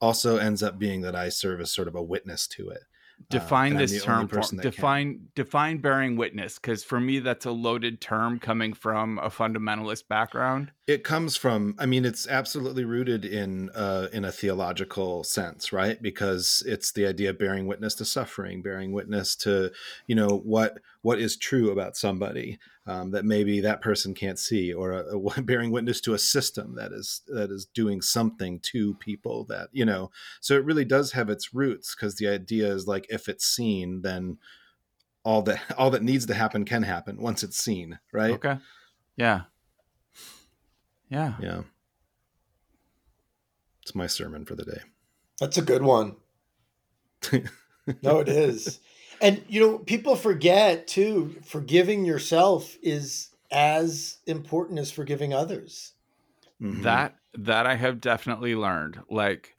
also ends up being that I serve as sort of a witness to it. Define and I'm this term for that can. define define bearing witness because for me that's a loaded term coming from a fundamentalist background. It comes from, I mean, it's absolutely rooted in uh, in a theological sense, right? Because it's the idea of bearing witness to suffering, bearing witness to, you know, what what is true about somebody um, that maybe that person can't see, or a, a- [LAUGHS] bearing witness to a system that is that is doing something to people that you know. So it really does have its roots because the idea is like if it's seen, then all that [LAUGHS] all that needs to happen can happen once it's seen, right? Okay. Yeah. Yeah. Yeah. It's my sermon for the day. That's a good one. [LAUGHS] No, it is. And you know, people forget too, forgiving yourself is as important as forgiving others. Mhm. That that I have definitely learned. Like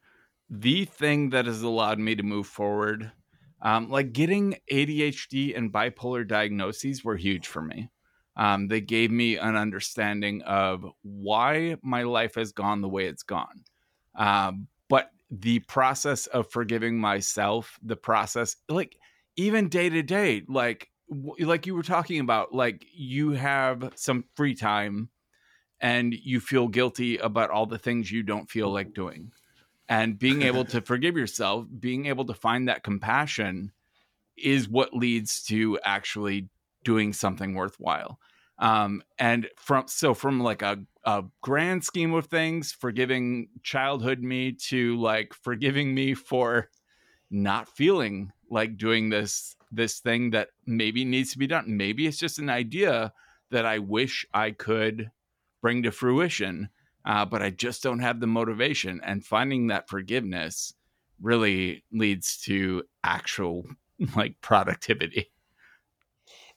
the thing that has allowed me to move forward, um, like getting ADHD and bipolar diagnoses were huge for me. Um, they gave me an understanding of why my life has gone the way it's gone. Um, but the process of forgiving myself, the process, like even day to day, like like you were talking about, like you have some free time and you feel guilty about all the things you don't feel like doing. And being [LAUGHS] able to forgive yourself, being able to find that compassion is what leads to actually doing something worthwhile. Um, and from so from like a, a grand scheme of things, forgiving childhood me to like forgiving me for not feeling like doing this this thing that maybe needs to be done. Maybe it's just an idea that I wish I could bring to fruition, uh, but I just don't have the motivation. And finding that forgiveness really leads to actual [LAUGHS] like productivity.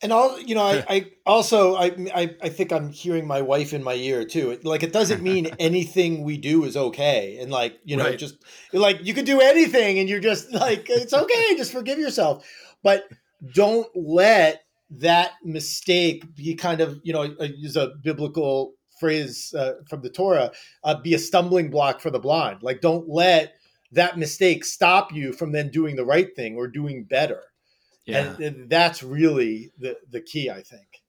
And all you know, I, I also I, I I think I'm hearing my wife in my ear too. Like it doesn't mean [LAUGHS] anything we do is okay, and like you know, Right. just like you could do anything, and you're just [LAUGHS] like it's okay, just forgive yourself, but don't let that mistake be kind of you know I use a biblical phrase uh, from the Torah, uh, be a stumbling block for the blind. Like, don't let that mistake stop you from then doing the right thing or doing better. Yeah. And, and that's really the the key, I think.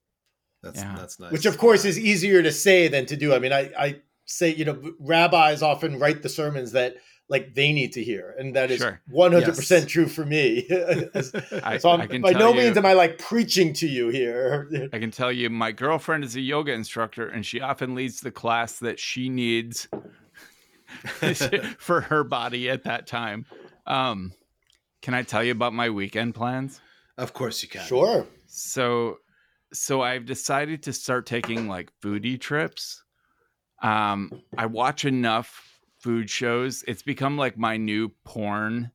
That's Yeah. that's nice. Which, of course, is easier to say than to do. I mean, I, I say, you know, rabbis often write the sermons that like they need to hear, and that is Sure. one hundred percent Yes. true for me. [LAUGHS] [LAUGHS] I, so I'm, I can by tell no you, means am I like preaching to you here. [LAUGHS] I can tell you, my girlfriend is a yoga instructor, and she often leads the class that she needs for her body at that time. Um, can I tell you about my weekend plans? Of course you can. Sure. So, so I've decided to start taking like foodie trips. Um, I watch enough food shows. It's become like my new porn.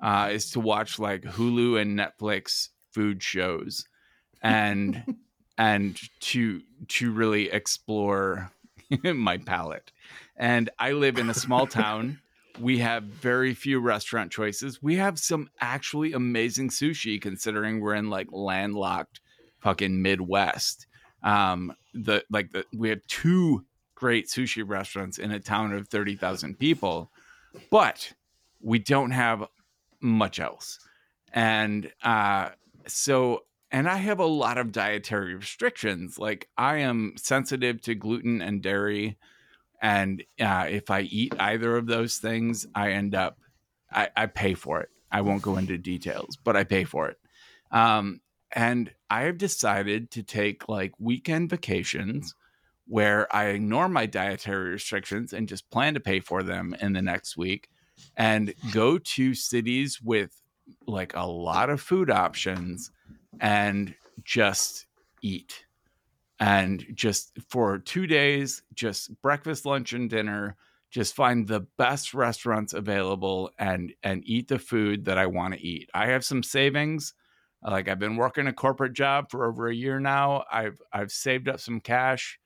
Uh, is to watch like Hulu and Netflix food shows, and [LAUGHS] and to to really explore [LAUGHS] my palate. And I live in a small town. We have very few restaurant choices. We have some actually amazing sushi considering we're in like landlocked fucking Midwest. Um the like the we have two great sushi restaurants in a town of 30,000 people, but we don't have much else. And uh so and I have a lot of dietary restrictions. Like I am sensitive to gluten and dairy, and uh, if I eat either of those things, I end up I, I pay for it. I won't go into details, but I pay for it. Um, and I have decided to take like weekend vacations where I ignore my dietary restrictions and just plan to pay for them in the next week and go to cities with like a lot of food options and just eat and just for two days just breakfast lunch and dinner just find the best restaurants available and and eat the food that i want to eat. I have some savings like i've been working a corporate job for over a year now. I've i've saved up some cash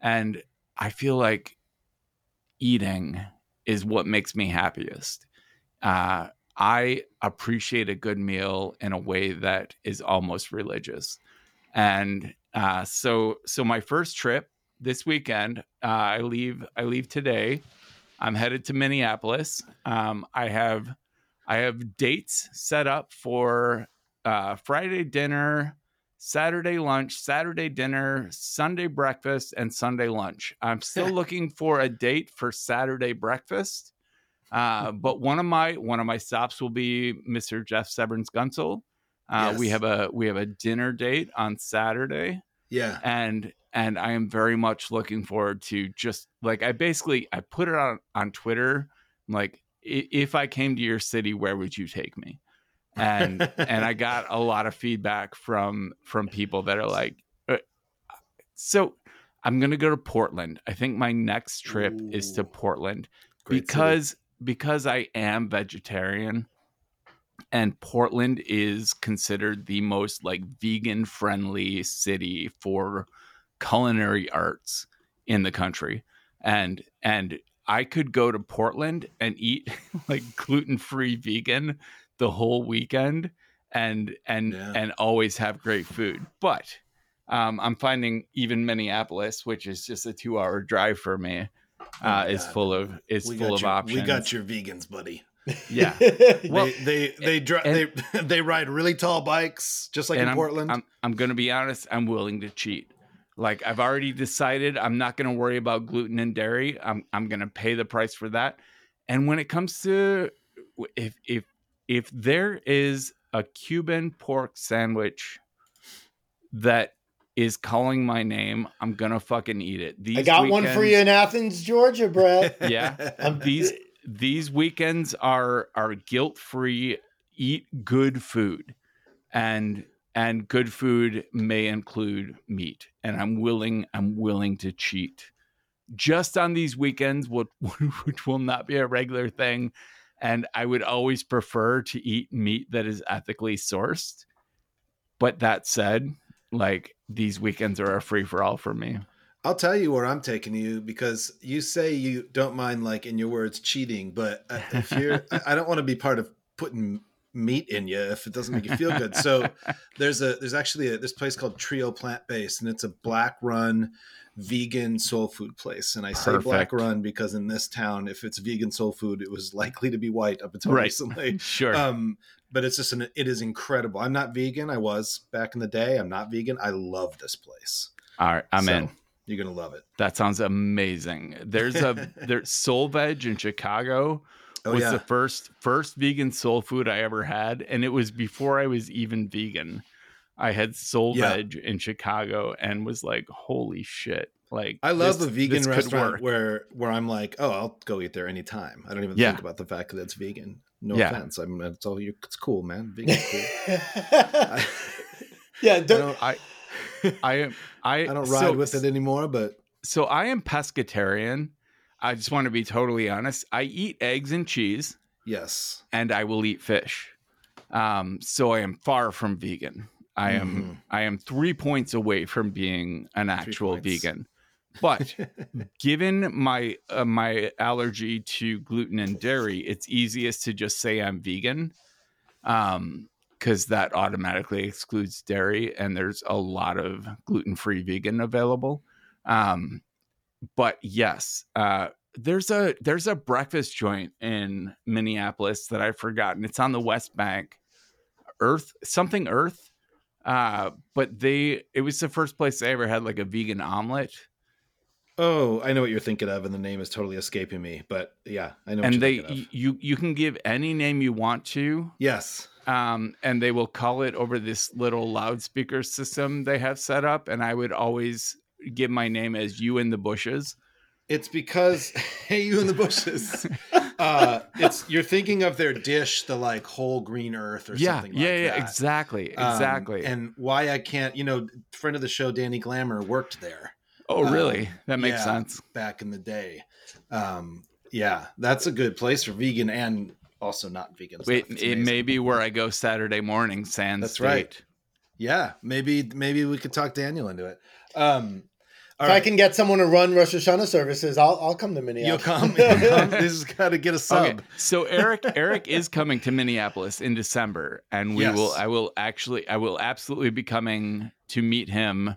and i feel like eating is what makes me happiest. Uh I appreciate a good meal in a way that is almost religious. And uh, so, so my first trip this weekend, uh, I leave. I leave today. I'm headed to Minneapolis. Um, I have, I have dates set up for uh, Friday dinner, Saturday lunch, Saturday dinner, Sunday breakfast, and Sunday lunch. I'm still [LAUGHS] looking for a date for Saturday breakfast. Uh, [LAUGHS] but one of my one of my stops will be Mr. Jeff Severns Guntzel. Uh, We have a we have a dinner date on Saturday, Yeah. and and I am very much looking forward to just like I basically I put it on on Twitter like if I came to your city, where would you take me? And [LAUGHS] and I got a lot of feedback from from people that are like, uh, so I'm gonna go to Portland. I think my next trip is to Portland Great city. because because I am vegetarian and Portland is considered the most like vegan friendly city for culinary arts in the country and and I could go to Portland and eat [LAUGHS] like gluten-free vegan the whole weekend and and Yeah. and always have great food but um, I'm finding even Minneapolis, which is just a two-hour drive for me, uh, Oh, is full of is we full of your, options. We got your vegans, buddy. Yeah. [LAUGHS] Well, they they they dri- and- they [LAUGHS] they ride really tall bikes, just like in I'm, Portland. I'm I'm gonna be honest. I'm willing to cheat. Like I've already decided, I'm not gonna worry about gluten and dairy. I'm I'm gonna pay the price for that. And when it comes to if if if there is a Cuban pork sandwich that is calling my name, I'm gonna fucking eat it. These I got one for you in Athens, Georgia, Brett. [LAUGHS] Yeah. These these weekends are are guilt free eat good food. And and good food may include meat. And i'm willing i'm willing to cheat. Just on these weekends what [LAUGHS] which will not be a regular thing. And i would always prefer to eat meat that is ethically sourced. But that said like these weekends are a free for all for me I'll tell you where I'm taking you because you say you don't mind, like in your words, cheating. But uh, if you're, I- don't want to be part of putting meat in you if it doesn't make you feel good. So [LAUGHS] there's a there's actually a, this place called Trio Plant Based, and it's a black run vegan soul food place. And I say black run because in this town, if it's vegan soul food, it was likely to be white up until Right. recently. [LAUGHS] sure. Um, but it's just an it is incredible. I'm not vegan. I was back in the day. I'm not vegan. I love this place. All right, I'm So, in. You're gonna love it. That sounds amazing. There's a [LAUGHS] there's Soul Veg in Chicago Oh was yeah. the first first vegan soul food I ever had, and it was before I was even vegan. I had Soul Yeah. Veg in Chicago and was like, "Holy shit!" Like I love this- a vegan restaurant where where I'm like, oh, I'll go eat there anytime. I don't even Yeah. think about the fact that it's vegan. No Yeah. offense. I mean, it's all you. It's cool, man. Vegan's cool. [LAUGHS] I, yeah, [LAUGHS] don't, don't, I I am I I don't ride so- with it anymore, but So I am pescatarian. I just want to be totally honest. I eat eggs and cheese, yes. and I will eat fish. Um, so I am far from vegan. I am Mhm. I am three points away from being an actual vegan. But [LAUGHS] given my uh, my allergy to gluten and dairy, it's easiest to just say I'm vegan, um, because that automatically excludes dairy, and there's a lot of gluten free vegan available. Um, but yes, uh, there's a there's a breakfast joint in Minneapolis that I've forgotten. It's on the West Bank, Earth something Earth. Uh, but they it was the first place they ever had like a vegan omelet. oh, I know what you're thinking of, and the name is totally escaping me. But yeah, I know. What and you're they thinking of. you you can give any name you want to yes, um and they will call it over this little loudspeaker system they have set up and i would always give my name as you in the bushes it's because [LAUGHS] hey, you in the bushes. [LAUGHS] uh, it's you're thinking of their dish, the like whole green earth or yeah something. yeah like yeah that. exactly Um, exactly and why I can't, you know, friend of the show, Danny Glamour worked there. oh really um, that makes yeah. sense back in the day. Um, yeah, that's a good place for vegan and also not vegan. Wait, stuff. It may be where i go saturday morning sans That's State. right. Yeah, maybe maybe we could talk Daniel into it. Um, all if I can get someone to run Rosh Hashanah services, I'll I'll come to You'll Minneapolis. come. [LAUGHS] You'll come. This has got to get a sub. Okay, so Eric Eric is coming to Minneapolis in December, and we Yes. will I will actually I will absolutely be coming to meet him,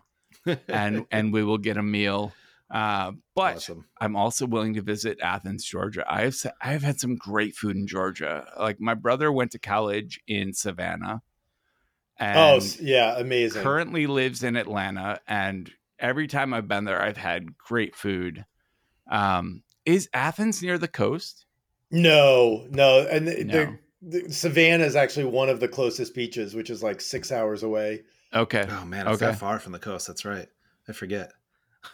and and we will get a meal. Uh, but awesome. I'm also willing to visit Athens, Georgia. I've s- I've had some great food in Georgia. Like my brother went to college in Savannah, and oh yeah, amazing. currently lives in Atlanta. And every time I've been there, I've had great food. Um, is Athens near the coast? No, no, and the, No. the, the Savannah is actually one of the closest beaches, which is like six hours away. Okay. Oh man, it's Okay. that far from the coast. That's right. I forget.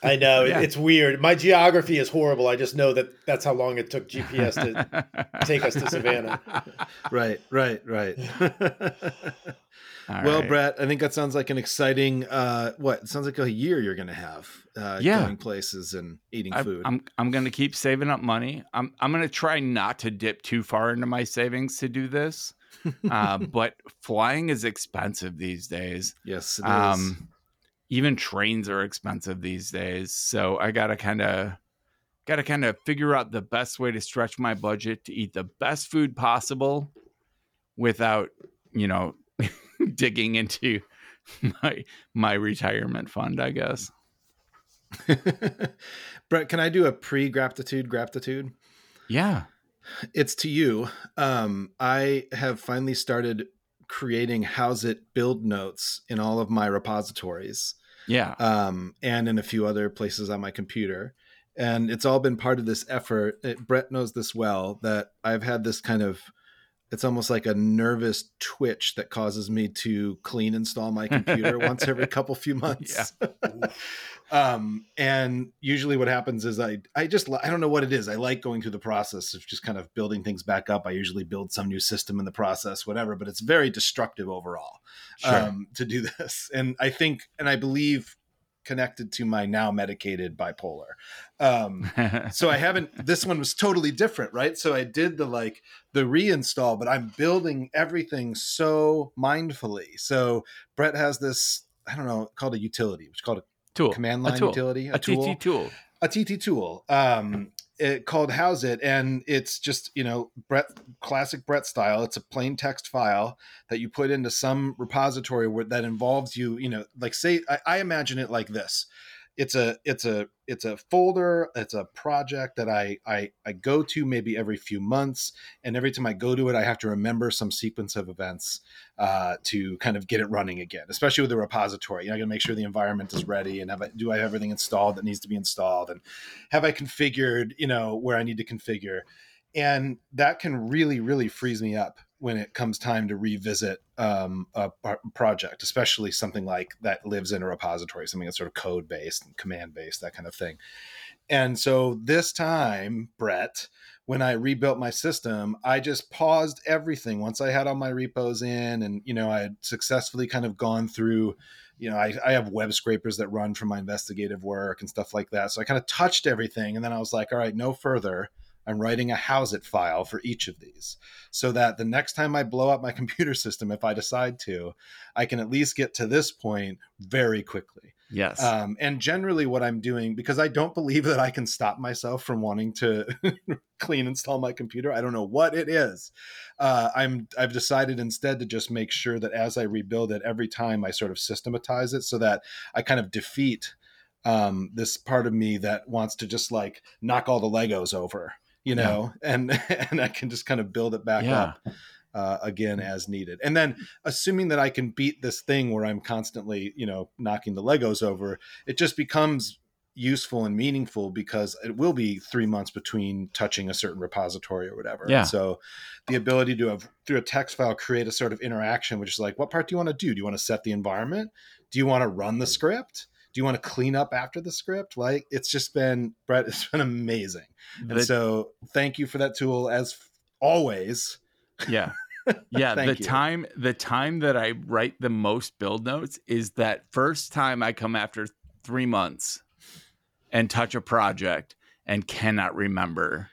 I know Yeah. it's weird. My geography is horrible. I just know that that's how long it took GPS to [LAUGHS] take us to Savannah. Right, right, right. All well, right. Brett, I think that sounds like an exciting. Uh, what? It sounds like a year you're going to have. Uh, Yeah. going places and eating I, food. I'm I'm gonna keep saving up money. I'm I'm gonna try not to dip too far into my savings to do this. Uh, [LAUGHS] but flying is expensive these days. yes, it is. Even trains are expensive these days. So I gotta kind of gotta kind of figure out the best way to stretch my budget to eat the best food possible without, you know, [LAUGHS] digging into [LAUGHS] my my retirement fund. I guess. [LAUGHS] Brett, can I do a pre gratitude gratitude? Yeah. It's to you. Um, I have finally started creating Howzit build notes in all of my repositories Yeah. um, and in a few other places on my computer. And it's all been part of this effort. It, Brett knows this well that I've had this kind of, it's almost like a nervous twitch that causes me to clean install my computer [LAUGHS] once every couple few months. [LAUGHS] um, and usually what happens is I, I just, I don't know what it is. I like going through the process of just kind of building things back up. I usually build some new system in the process, whatever, but it's very destructive overall Sure. um, to do [LAUGHS] this. And I think, and I believe connected to my now medicated bipolar. Um, [LAUGHS] so I haven't, this one was totally different, right? So I did the like the reinstall, but I'm building everything so mindfully. So Brett has this, I don't know, called a utility, which called a tool. command a line tool. utility, A, tool TT tool. a TT tool um, it, called Howzit, and it's just you know Brett classic Brett style. It's a plain text file that you put into some repository where that involves you. You know, like say I, I imagine it like this. It's a it's a it's a folder. It's a project that I, I I go to maybe every few months, and every time I go to it, I have to remember some sequence of events uh, to kind of get it running again. Especially with the repository, you know, I got to make sure the environment is ready, and have I, do I have everything installed that needs to be installed, and have I configured you know where I need to configure and that can really really freeze me up when it comes time to revisit um, a, project especially something like that lives in a repository something that's sort of code based and command based that kind of thing. And so this time brett when i rebuilt my system i just paused everything. Once i had all my repos in and you know i had successfully kind of gone through you know I, I have web scrapers that run from my investigative work and stuff like that. So i kind of touched everything and then i was like all right no further I'm writing a Howzit file for each of these so that the next time I blow up my [LAUGHS] computer system, if I decide to, I can at least get to this point very quickly. Yes. Um, and generally, what I'm doing, because I don't believe that I can stop myself from wanting to [LAUGHS] clean install my computer. I don't know what it is. Uh, I'm I've decided instead to just make sure that as I rebuild it, every time I sort of systematize it, so that I kind of defeat um, this part of me that wants to just like knock all the Legos over you know, yeah. and [LAUGHS] and I can just kind of build it back yeah. up uh, again as needed. And then assuming that I can beat this thing where I'm constantly, you know, knocking the Legos over, it just becomes useful and meaningful because it will be three months between touching a certain repository or whatever. Yeah. so the ability to have through a text file create a sort of interaction, which is like, what part do you want to do? Do you want to set the environment? Do you want to run the script? Do you want to clean up after the script? Like it's just been brett [LAUGHS] it's been amazing. The, and so thank you for that tool as always. Yeah. [LAUGHS] Yeah the you. time the time that i write the most build notes is that first time i come after three months and touch a project and cannot remember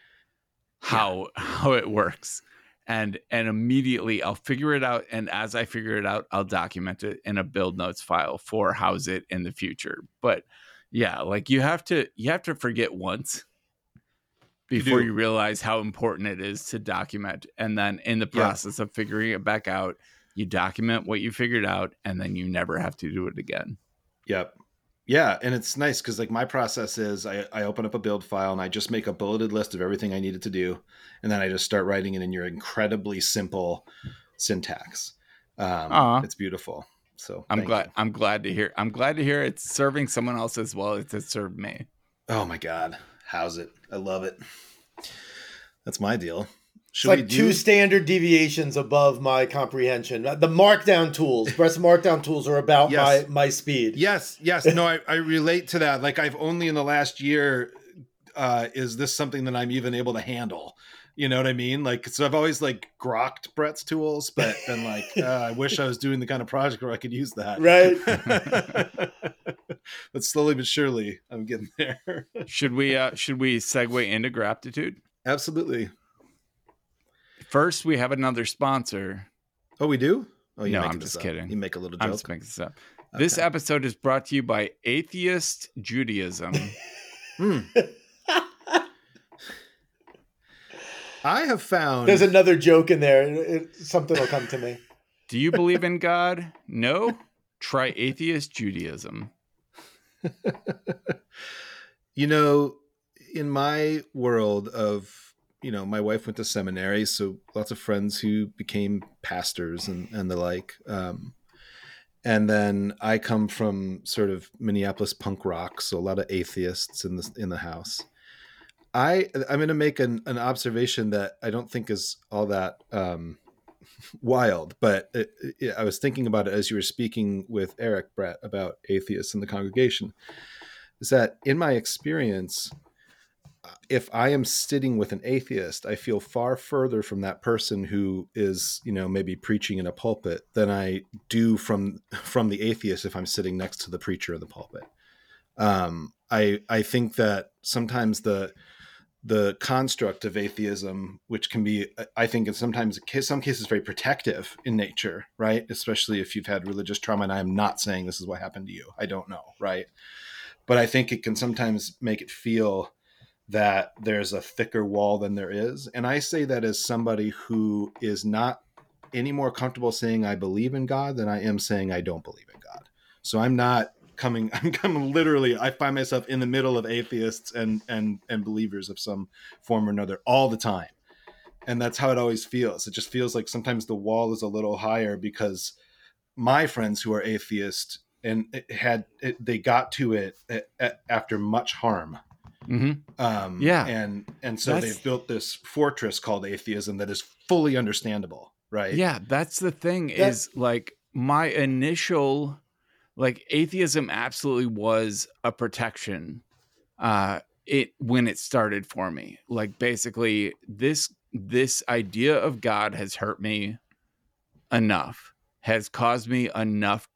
how yeah. how it works and and immediately I'll figure it out. And as I figure it out, I'll document it in a build notes file for Howzit in the future. But yeah, like you have to you have to forget once before you, you realize how important it is to document. And then in the process yeah. of figuring it back out, you document what you figured out, and then you never have to do it again. Yep. Yeah, and it's nice because like my process is I, I open up a build file and I just make a bulleted list of everything I needed to do, and then I just start writing it in your incredibly simple syntax. Um, it's beautiful. So I'm glad. You. I'm glad to hear. I'm glad to hear it's serving someone else as well as it served me. Oh my god, how's it? I love it. That's my deal. Should like do... two standard deviations above my comprehension. The markdown tools, Brett's markdown tools are about yes. my my speed. Yes, yes. No, I, I relate to that. Like I've only in the last year uh, is this something that I'm even able to handle? You know what I mean? Like, so I've always like grokked Brett's tools, but then like, [LAUGHS] uh, I wish I was doing the kind of project where I could use that. Right. [LAUGHS] but slowly but surely, I'm getting there. should we uh should we segue into gratitude? Absolutely. First, we have another sponsor. Oh, we do? Oh, you no, I'm just kidding. You make a little joke. I'm just making this up. Okay. This episode is brought to you by Atheist Judaism. [LAUGHS] hmm. I have found there's another joke in there. It, something will come to me. [LAUGHS] Do you believe in God? No. Try atheist Judaism. [LAUGHS] you know, in my world of you know, my wife went to seminary, so lots of friends who became pastors and, and the like. Um, and then I come from sort of Minneapolis punk rock, so a lot of atheists in the in the house. I I'm going to make an, an observation that I don't think is all that um, [LAUGHS] wild, but it, it, I was thinking about it as you were speaking with Eric Brett about atheists in the congregation. Is that in my experience, if I am sitting with an atheist, I feel far further from that person who is, you know, maybe preaching in a pulpit than I do from [LAUGHS] from the atheist if I'm sitting next to the preacher in the pulpit. Um, I I think that sometimes the the construct of atheism, which can be, I think, in sometimes some cases very protective in nature, right? Especially if you've had religious trauma. And I am not saying this is what happened to you. I don't know, right? But I think it can sometimes make it feel that there's a thicker wall than there is. And I say that as somebody who is not any more comfortable saying I believe in God than I am saying I don't believe in God. So I'm not coming [LAUGHS] I'm coming literally I find myself in the middle of atheists and and and believers of some form or another all the time. And that's how it always feels. It just feels like sometimes the wall is a little higher because my friends who are atheists and had it, they got to it a- a- after much harm hmm um Yeah. and and so That's- they've built this fortress called atheism that is fully understandable right Yeah, that's the thing That- is like my initial like atheism absolutely was a protection uh it when it started for me. Like basically this this idea of God has hurt me enough, has caused me enough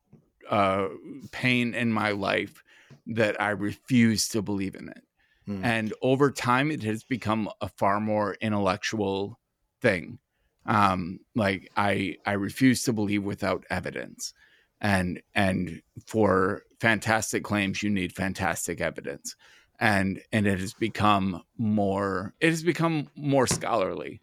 uh pain in my life that I refuse to believe in it. Hmm. And over time it has become a far more intellectual thing. Um like i i refuse to believe without evidence. And and for fantastic claims you need fantastic evidence. And and it has become more it has become more scholarly.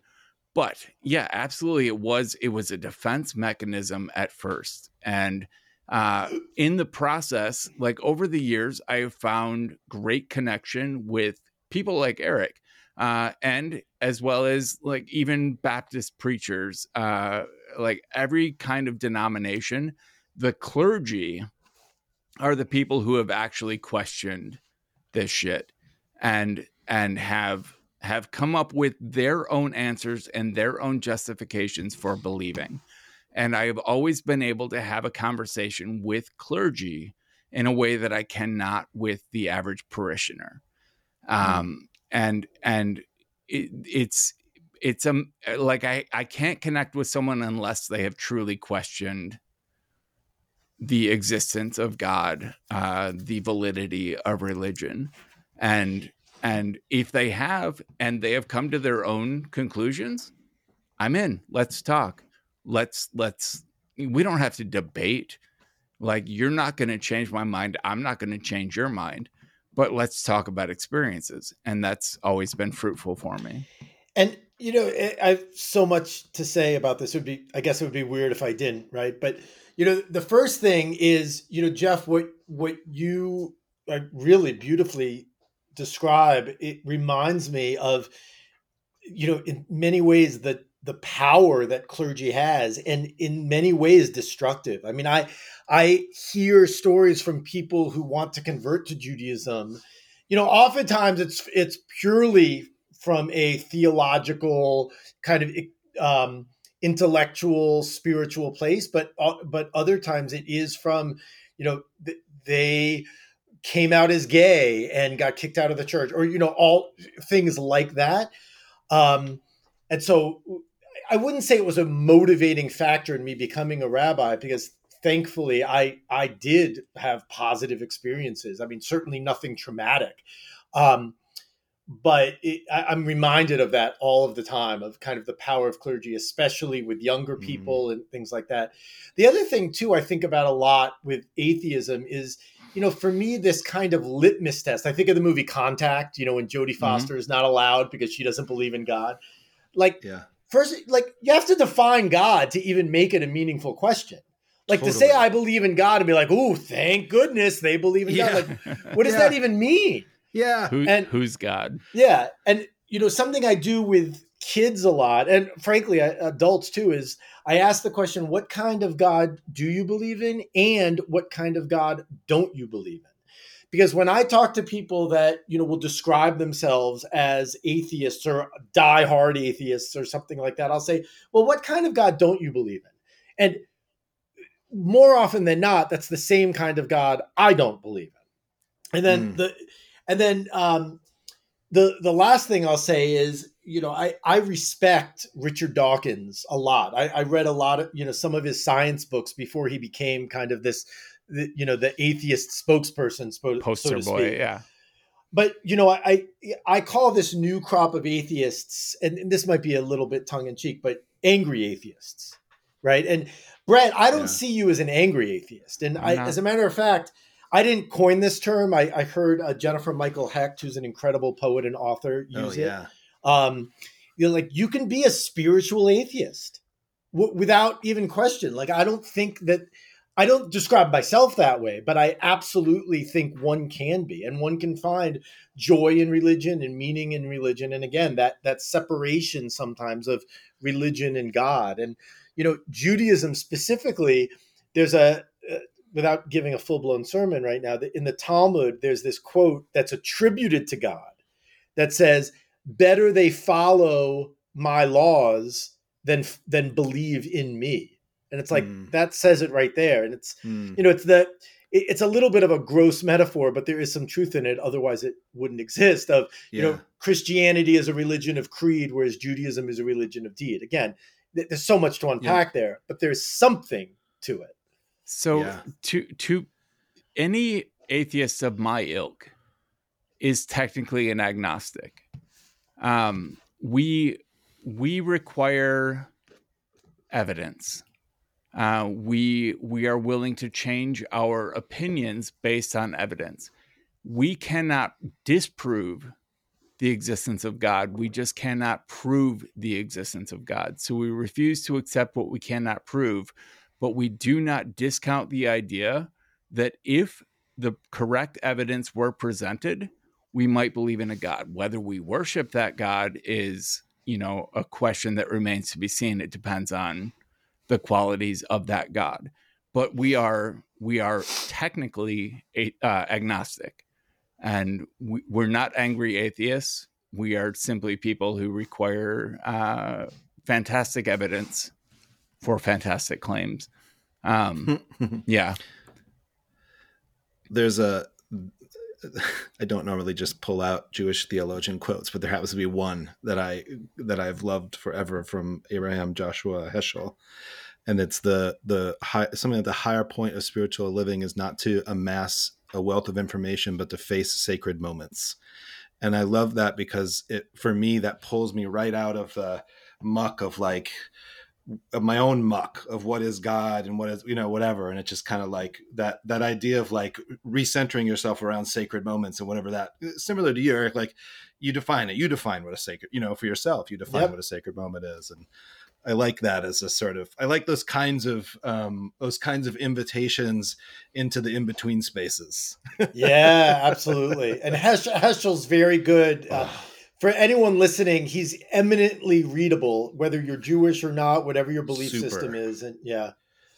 But yeah absolutely it was it was a defense mechanism at first. And uh in the process like over the years i have found great connection with people like eric uh, and as well as like even Baptist preachers, uh, like every kind of denomination, the clergy are the people who have actually questioned this shit and and have have come up with their own answers and their own justifications for believing. And I have always been able to have a conversation with clergy in a way that I cannot with the average parishioner. Um, and and it, it's it's um like I I can't connect with someone unless they have truly questioned the existence of God, uh, the validity of religion, and and if they have and they have come to their own conclusions, I'm in. Let's talk. Let's let's. We don't have to debate. Like you're not going to change my mind. I'm not going to change your mind but let's talk about experiences and that's always been fruitful for me And you know, I I have so much to say about this. It would be, I guess, it would be weird if I didn't, right? But you know, the first thing is, you know, Jeff, what what you really beautifully describe. It reminds me of, you know, in many ways the the power that clergy has, and in many ways destructive. I mean, I I hear stories from people who want to convert to Judaism. You know, oftentimes it's it's purely from a theological kind of um, intellectual, spiritual place, but uh, but other times it is from you know th- they came out as gay and got kicked out of the church, or you know all things like that. Um, and so I wouldn't say it was a motivating factor in me becoming a rabbi because thankfully I I did have positive experiences. I mean, certainly nothing traumatic. Um, but it, I, I'm reminded of that all of the time of kind of the power of clergy, especially with younger Mhm. people and things like that. The other thing too, I think about a lot with atheism is, you know, for me, this kind of litmus test. I think of the movie Contact. You know, when Jodie Foster is not allowed because she doesn't believe in God. Like yeah first, like you have to define God to even make it a meaningful question. Like to say I believe in God and be like, oh, thank goodness they believe in Yeah. God. Like, [LAUGHS] what does Yeah. that even mean? yeah Who, And- who's god Yeah, and you know something I do with kids a lot, and frankly, adults too, is I ask the question, "What kind of God do you believe in, and what kind of God don't you believe in?" Because when I talk to people that you know will describe themselves as atheists or diehard atheists or something like that, I'll say, "Well, what kind of God don't you believe in?" And more often than not, that's the same kind of God I don't believe in. And then Mm. the and then um, the the last thing I'll say is, you know, I I respect Richard Dawkins a lot. I, I read a lot of you know some of his science books before he became kind of this, the, you know, the atheist spokesperson, spo- poster so to boy speak yeah but you know I, I i call this new crop of atheists and, and this might be a little bit tongue-in-cheek but angry atheists right and brett i don't Yeah. see you as an angry atheist and I'm I, not. as a matter of fact I didn't coin this term. I, I heard uh, Jennifer Michael Hecht, who's an incredible poet and author, use oh it. yeah. Um, you know, like you can be a spiritual atheist w- without even question. Like I don't think that I don't describe myself that way, but I absolutely think one can be, and one can find joy in religion and meaning in religion. And again, that that separation sometimes of religion and God, and you know, Judaism specifically. There's a uh, without giving a full blown sermon right now. That in the Talmud, there's this quote that's attributed to God that says, "Better they follow my laws than than believe in me." And it's like Mm. that says it right there. And it's Hmm. you know it's the it- it's a little bit of a gross metaphor, but there is some truth in it. Otherwise, it wouldn't exist. Of you Yeah. know, Christianity is a religion of creed, whereas Judaism is a religion of deed. Again, th- there's so much to unpack there, but there's something to it. So Yeah. to to any atheist of my ilk is technically an agnostic. Um, we we require evidence. Uh, we we are willing to change our opinions based on evidence. We cannot disprove the existence of God. We just cannot prove the existence of God. So we refuse to accept what we cannot prove but we do not discount the idea that if the correct evidence were presented, we might believe in a God. Whether we worship that God is, you know, a question that remains to be seen. It depends on the qualities of that God. But we are we are technically a, uh, agnostic, and we, we're not angry atheists. We are simply people who require uh, fantastic evidence for fantastic claims. Um, [LAUGHS] yeah, There's a. [LAUGHS] I don't normally just pull out Jewish theologian quotes, but there happens to be one that I that I've loved forever from Abraham Joshua Heschel, and it's the the high, something at the higher point of spiritual living is not to amass a wealth of information, but to face sacred moments. And I love that because it for me that pulls me right out of the muck of like of my own muck of what is God and what is you know whatever and it's just kind of like that that idea of like recentering yourself around sacred moments and whatever that similar to you Eric like you define it you define what a sacred you know for yourself you define Yep. what a sacred moment is and I like that as a sort of I like those kinds of um those kinds of invitations into the in between spaces [LAUGHS] Yeah, absolutely. And Hesch- Heschel's very good. Uh, for anyone listening, he's eminently readable, whether you're Jewish or not, whatever your belief Super. system is. And yeah,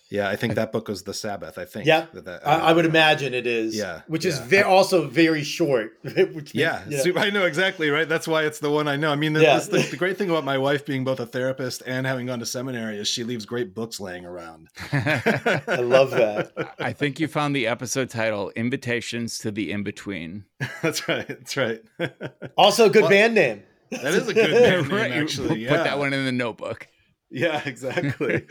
yeah I think that book was the Sabbath I think Yeah. that, that- I, I would uh, imagine it is. Yeah, which is yeah. ve- also very short. [LAUGHS] Which Yeah, makes- super- I know exactly, right? That's why it's the one I know. I mean, the, Yeah. this- the, the [LAUGHS] great thing about my wife being both a therapist and having gone to seminary is she leaves great books laying around. [LAUGHS] I love that. I think you found the episode title "Invitations to the In Between." that's right. That's right. Also, a good Well- band name. That is a good band name, You actually. Put that one in the notebook. Yeah, exactly.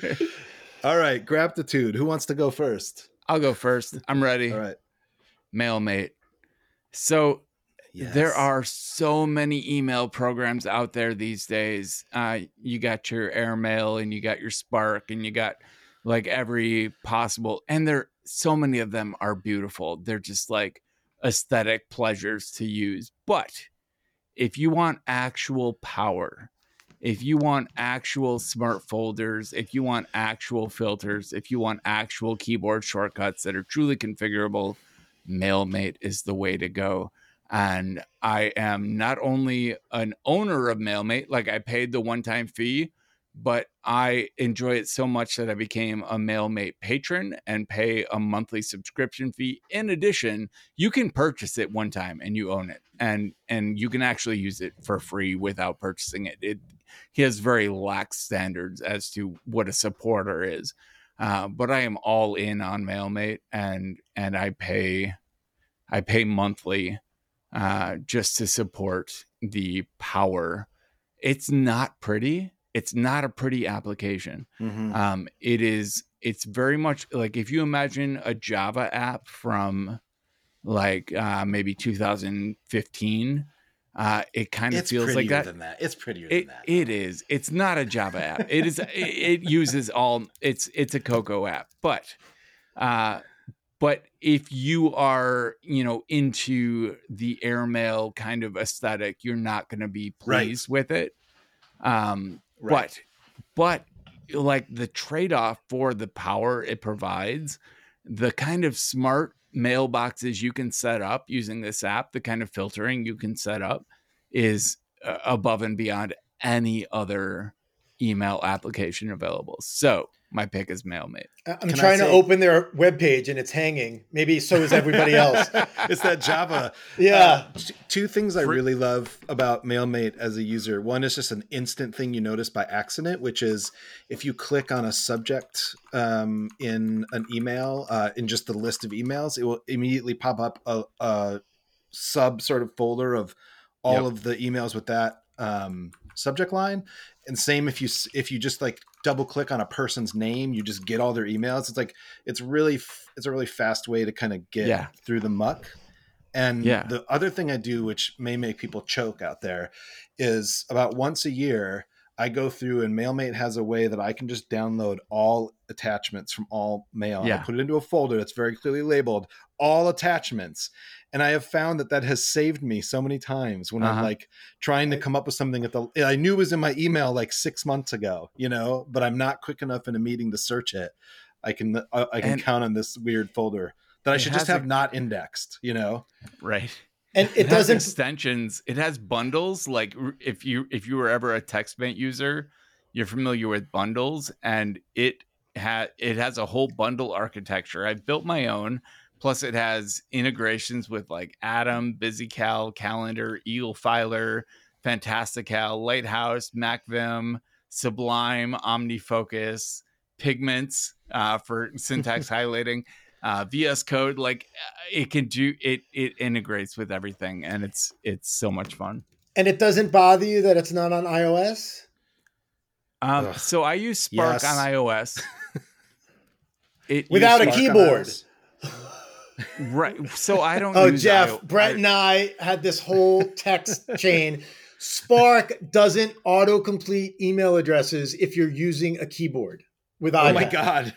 All right, gratitude. Who wants to go first? I'll go first. I'm ready. All right. MailMate. So there are so many email programs out there these days. Uh, you got your airmail and you got your Spark and you got like every possible, and there so many of them are beautiful. They're just like aesthetic pleasures to use. But if you want actual power, if you want actual smart folders, if you want actual filters, if you want actual keyboard shortcuts that are truly configurable, MailMate is the way to go. And I am not only an owner of MailMate, like I paid the one time fee, but I enjoy it so much that I became a MailMate patron and pay a monthly subscription fee. In addition, you can purchase it one time and you own it, and and you can actually use it for free without purchasing it. It he has very lax standards as to what a supporter is, uh, but I am all in on MailMate, and and I pay I pay monthly uh, just to support the power. It's not pretty. It's not a pretty application. Mhm. Um, it is. It's very much like if you imagine a Java app from like uh, maybe 2015. Uh, it kind of It's feels like that. than that. It's prettier It than that. it is. It's not a Java app. It is. It, it uses all. It's it's a Cocoa app, but uh, but if you are, you know, into the airmail kind of aesthetic, you're not going to be Right. pleased with it. Um, Right. but but like the trade-off for the power it provides, the kind of smart mailboxes you can set up using this app, the kind of filtering you can set up is uh, above and beyond any other email application available. So my pick is MailMate. I- I'm Can I trying to open their webpage and it's hanging. Maybe so is everybody else. [LAUGHS] it's that Java. [LAUGHS] Yeah. Uh, two things I really love about MailMate as a user. One is just an instant thing you notice by accident, which is if you click on a subject um, in an email, uh, in just the list of emails, it will immediately pop up a, a sub sort of folder of all Yep. of the emails with that um, subject line. And same if you if you just like double click on a person's name, you just get all their emails. It's like it's really it's a really fast way to kind of get Yeah. through the muck. And Yeah. the other thing I do, which may make people choke out there, is about once a year, I go through and MailMate has a way that I can just download all attachments from all mail. and I Yeah. put it into a folder that's very clearly labeled all attachments. And I have found that that has saved me so many times when I'm Uh-huh. like trying to come up with something at the I knew was in my email like six months ago, you know, but I'm not quick enough in a meeting to search it. I can I, I can And- count on this weird folder that I should just has a- have not indexed, you know. Right. And it has doesn't extensions. It has bundles. Like if you if you were ever a TextMate user, you're familiar with bundles, and it had it has a whole bundle architecture. I've built my own. Plus, it has integrations with like Atom, BusyCal, Calendar, EagleFiler, Fantastical, Lighthouse, MacVim, Sublime, OmniFocus, Pygments uh, for syntax [LAUGHS] highlighting uh, VS Code. Like uh, it can do it. It integrates with everything, and it's it's so much fun. and it doesn't bother you that it's not on iOS. Um, so I use Spark Yes. on iOS. [LAUGHS] It Without a uses- Spark on keyboard. right? So I don't. [LAUGHS] Oh, use Jeff, IO Brett I- and I had this whole text [LAUGHS] chain. Spark doesn't autocomplete email addresses if you're using a keyboard with Oh my god!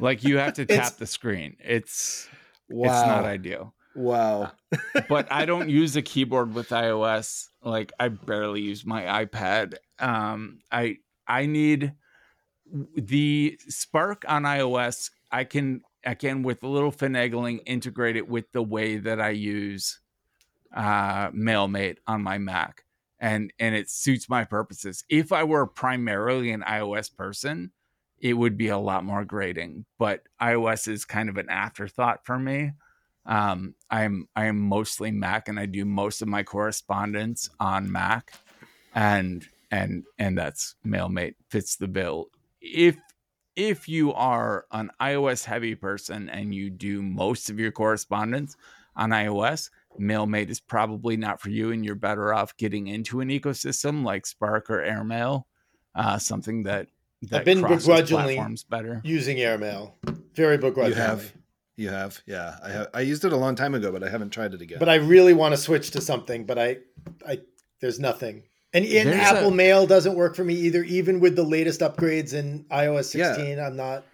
Like you have to [LAUGHS] tap the screen. It's Wow! it's not ideal. wow! [LAUGHS] but I don't use a keyboard with iOS. Like I barely use my iPad. Um, I I need the Spark on iOS. I can I can with a little finagling integrate it with the way that I use uh, MailMate on my Mac, and and it suits my purposes. If I were primarily an iOS person, it would be a lot more grading. But iOS is kind of an afterthought for me um i am i am mostly mac and i do most of my correspondence on mac and and and that's mailmate fits the bill if if you are an ios heavy person and you do most of your correspondence on ios mailmate is probably not for you and you're better off getting into an ecosystem like spark or airmail uh something that that been crosses begrudgingly- platforms better Using airmail. Very You begrudgingly. have, you have, yeah. I have. I used it a long time ago, but I haven't tried it again. But I really want to switch to something, but I I there's nothing. And, and There's Apple a- Mail doesn't work for me either, even with the latest upgrades in iOS Yeah. 16. I'm not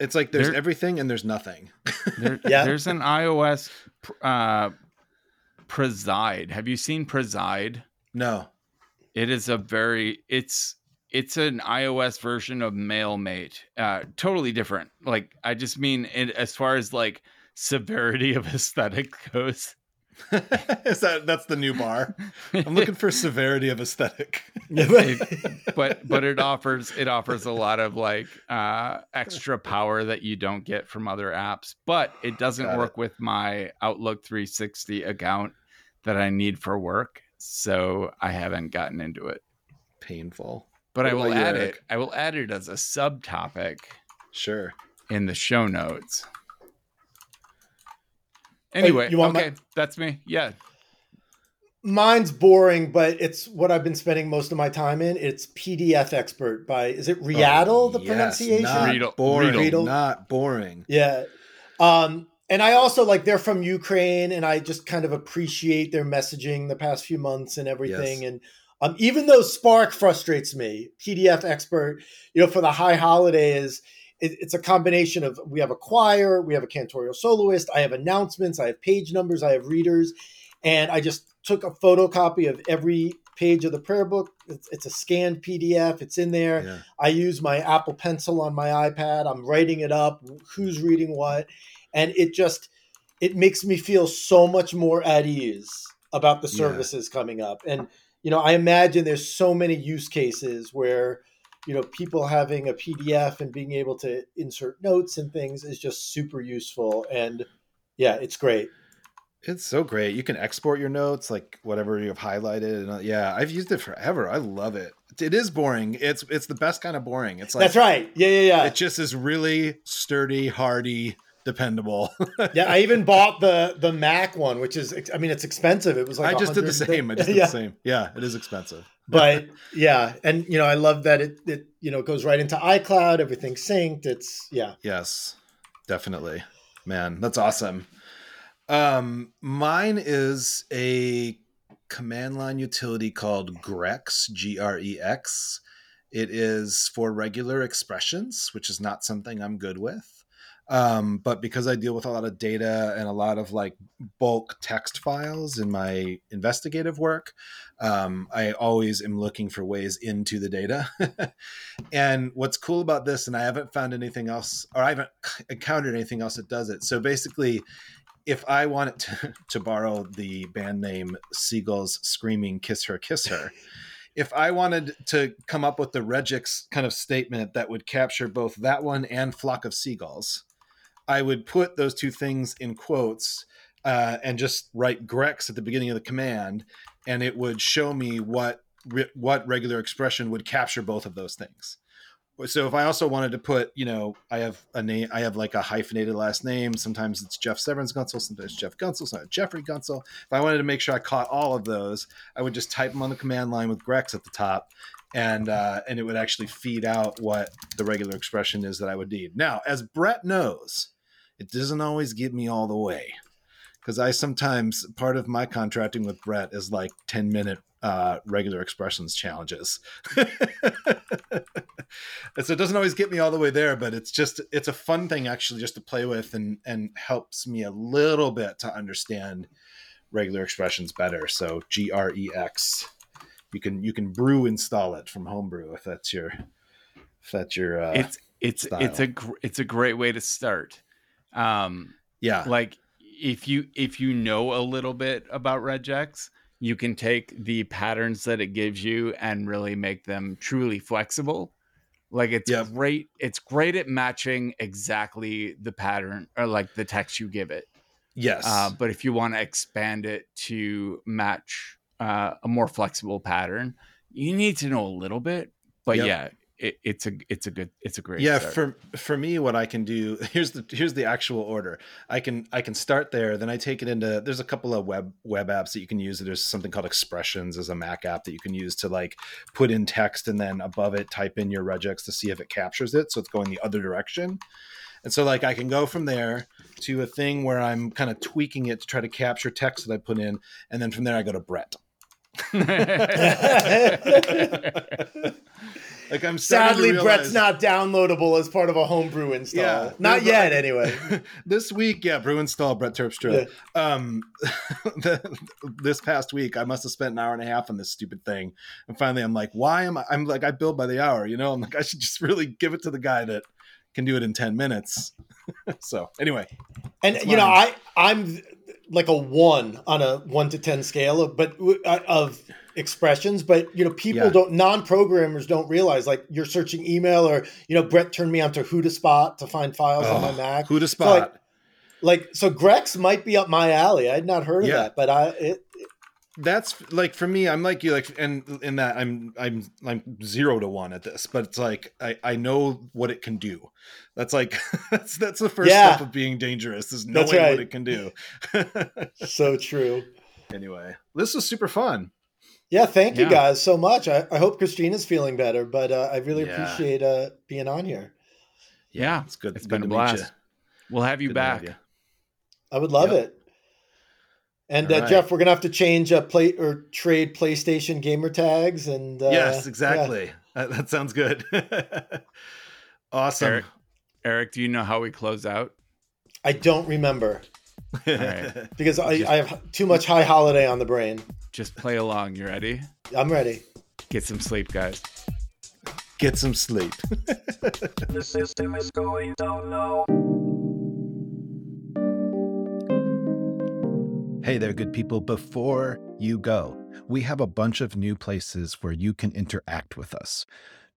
it's like there's There- everything and there's nothing. [LAUGHS] There, Yeah. There's an iOS uh, Preside. Have you seen Preside? No. It is a very it's it's an iOS version of MailMate. Uh, totally different. Like I just mean it, as far as like severity of [LAUGHS] aesthetic goes. [LAUGHS] Is that that's the new bar? I'm looking for severity of aesthetic. [LAUGHS] It- but but it offers it offers a lot of like uh extra power that you don't get from other apps but it doesn't Got work with my outlook 360 account that i need for work so i haven't gotten into it Painful. But What i will add Eric? it i will add it as a subtopic Sure. in the show notes anyway you want my- that's me yeah mine's boring, but it's what I've been spending most of my time in. It's PDF Expert by is it Readdle Oh, the yes, pronunciation? Not Riedel- boring. Riedel. Not boring. Yeah. Um, and I also like they're from Ukraine, and I just kind of appreciate their messaging the past few months and everything. Yes. And um, even though Spark frustrates me, PDF Expert, you know, for the high holidays, it, it's a combination of we have a choir, we have a cantorial soloist, I have announcements, I have page numbers, I have readers, and I just took a photocopy of every page of the prayer book. It's, it's a scanned PDF. It's in there. Yeah. I use my Apple Pencil on my iPad. I'm writing it up. Who's reading what, and it just it makes me feel so much more at ease about the Yeah. services coming up. And you know, I imagine there's so many use cases where you know people having a PDF and being able to insert notes and things is just super useful. And yeah, it's great. It's so great. You can export your notes, like whatever you've highlighted, and uh, yeah, I've used it forever. I love it. It is boring. It's it's the best kind of boring. It's like That's right. Yeah, yeah, yeah. It just is really sturdy, hardy, dependable. yeah, I even bought the the Mac one, which is I mean it's expensive. It was like I just did the same. I just [LAUGHS] did yeah. the same. Yeah, it is expensive. [LAUGHS] But yeah, and you know I love that it it you know goes right into iCloud. Everything's synced. It's yeah. Yes, definitely. Man, that's awesome. Um, mine is a command line utility called Grex, G R E X. It is for regular expressions, which is not something I'm good with. Um, but because I deal with a lot of data and a lot of like bulk text files in my investigative work, um, I always am looking for ways into the data. [LAUGHS] and what's cool about this, and I haven't found anything else, or I haven't encountered anything else that does it. So basically, if I wanted to, [LAUGHS] to borrow the band name Seagulls Screaming Kiss Her, Kiss Her, if I wanted to come up with the regex kind of statement that would capture both that one and Flock of Seagulls, I would put those two things in quotes uh, and just write Grex at the beginning of the command, and it would show me what re- what regular expression would capture both of those things. So if I also wanted to put, you know, I have a name, I have like a hyphenated last name. Sometimes it's Jeff Severns Guntzel, sometimes Jeff Guntzel, sometimes Jeffrey Guntzel. If I wanted to make sure I caught all of those, I would just type them on the command line with Grex at the top, and uh, and it would actually feed out what the regular expression is that I would need. Now, as Brett knows, it doesn't always get me all the way because I sometimes part of my contracting with Brett is like ten minute uh, regular expressions challenges. [LAUGHS] so it doesn't always get me all the way there, but it's just it's a fun thing actually just to play with and and helps me a little bit to understand regular expressions better. So G R E X, you can you can brew install it from Homebrew if that's your if that's your uh, it's it's it's a gr- it's a great way to start. Um, yeah like if you if you know a little bit about regex you can take the patterns that it gives you and really make them truly flexible like it's Yep. great it's great at matching exactly the pattern or like the text you give it yes uh, but if you want to expand it to match uh, a more flexible pattern you need to know a little bit but Yep. yeah it, it's a it's a good it's a great yeah start. for for me what i can do [LAUGHS] here's the here's the actual order. I can i can start there then i take it into there's a couple of web web apps that you can use. There's something called expressions as a mac app that you can use to like put in text and then above it type in your regex to see if it captures it so it's going the other direction. And so like i can go from there to a thing where i'm kind of tweaking it to try to capture text that i put in and then from there i go to brett [LAUGHS] [LAUGHS] like i'm Sadly, Brett's not downloadable as part of a homebrew install. Yeah. not yet, anyway. [LAUGHS] this week, yeah, brew install Brett Terpstra. Um, [LAUGHS] the, this past week, I must have spent an hour and a half on this stupid thing, and finally, I'm like, why am I? I'm like, I build by the hour, you know. I'm like, I should just really give it to the guy that can do it in ten minutes. [LAUGHS] so anyway, And you know. I I'm like a one on a one to ten scale of but uh, of expressions. But you know, people Yeah. don't non-programmers don't realize like you're searching email or you know, Brett turned me onto HoudahSpot to spot to find files on my Mac. who to So, spot? like, like so, Grex might be up my alley. I had not heard of that, but I it, that's like for me i'm like you like and in that i'm i'm i'm zero to one at this but it's like i i know what it can do that's like [LAUGHS] that's that's the first Yeah. step of being dangerous is That's knowing right. what it can do [LAUGHS] so true. anyway this was super fun Yeah, thank you guys so much. I, I hope Christina's feeling better, but uh, I really Yeah. appreciate uh, being on here. Yeah, it's good it's good been a to meet blast. we'll have you Good to have back you. I would love Yep. it. And uh, right. Jeff, we're gonna have to change a plate or trade PlayStation gamer tags and uh, yes yeah. exactly that, that sounds good [LAUGHS] awesome Eric, Eric, do you know how we close out? I don't remember right. [LAUGHS] because I, I have too much high holiday on the brain. Just play along. You ready? I'm ready. Get some sleep, guys. Get some sleep. [LAUGHS] The system is going down now. Hey there, good people. Before you go, we have a bunch of new places where you can interact with us.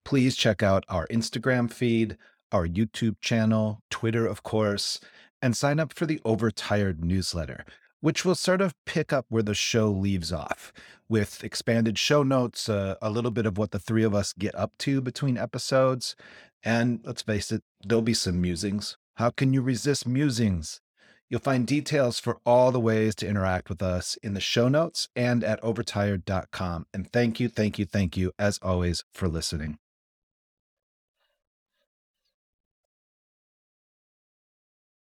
Please check out our Instagram feed, our YouTube channel, Twitter, of course, and sign up for the Overtired newsletter, which will sort of pick up where the show leaves off with expanded show notes, uh, a little bit of what the three of us get up to between episodes. And let's face it, there'll be some musings. How can you resist musings? You'll find details for all the ways to interact with us in the show notes and at overtired.com. And thank you, thank you, thank you, as always, for listening.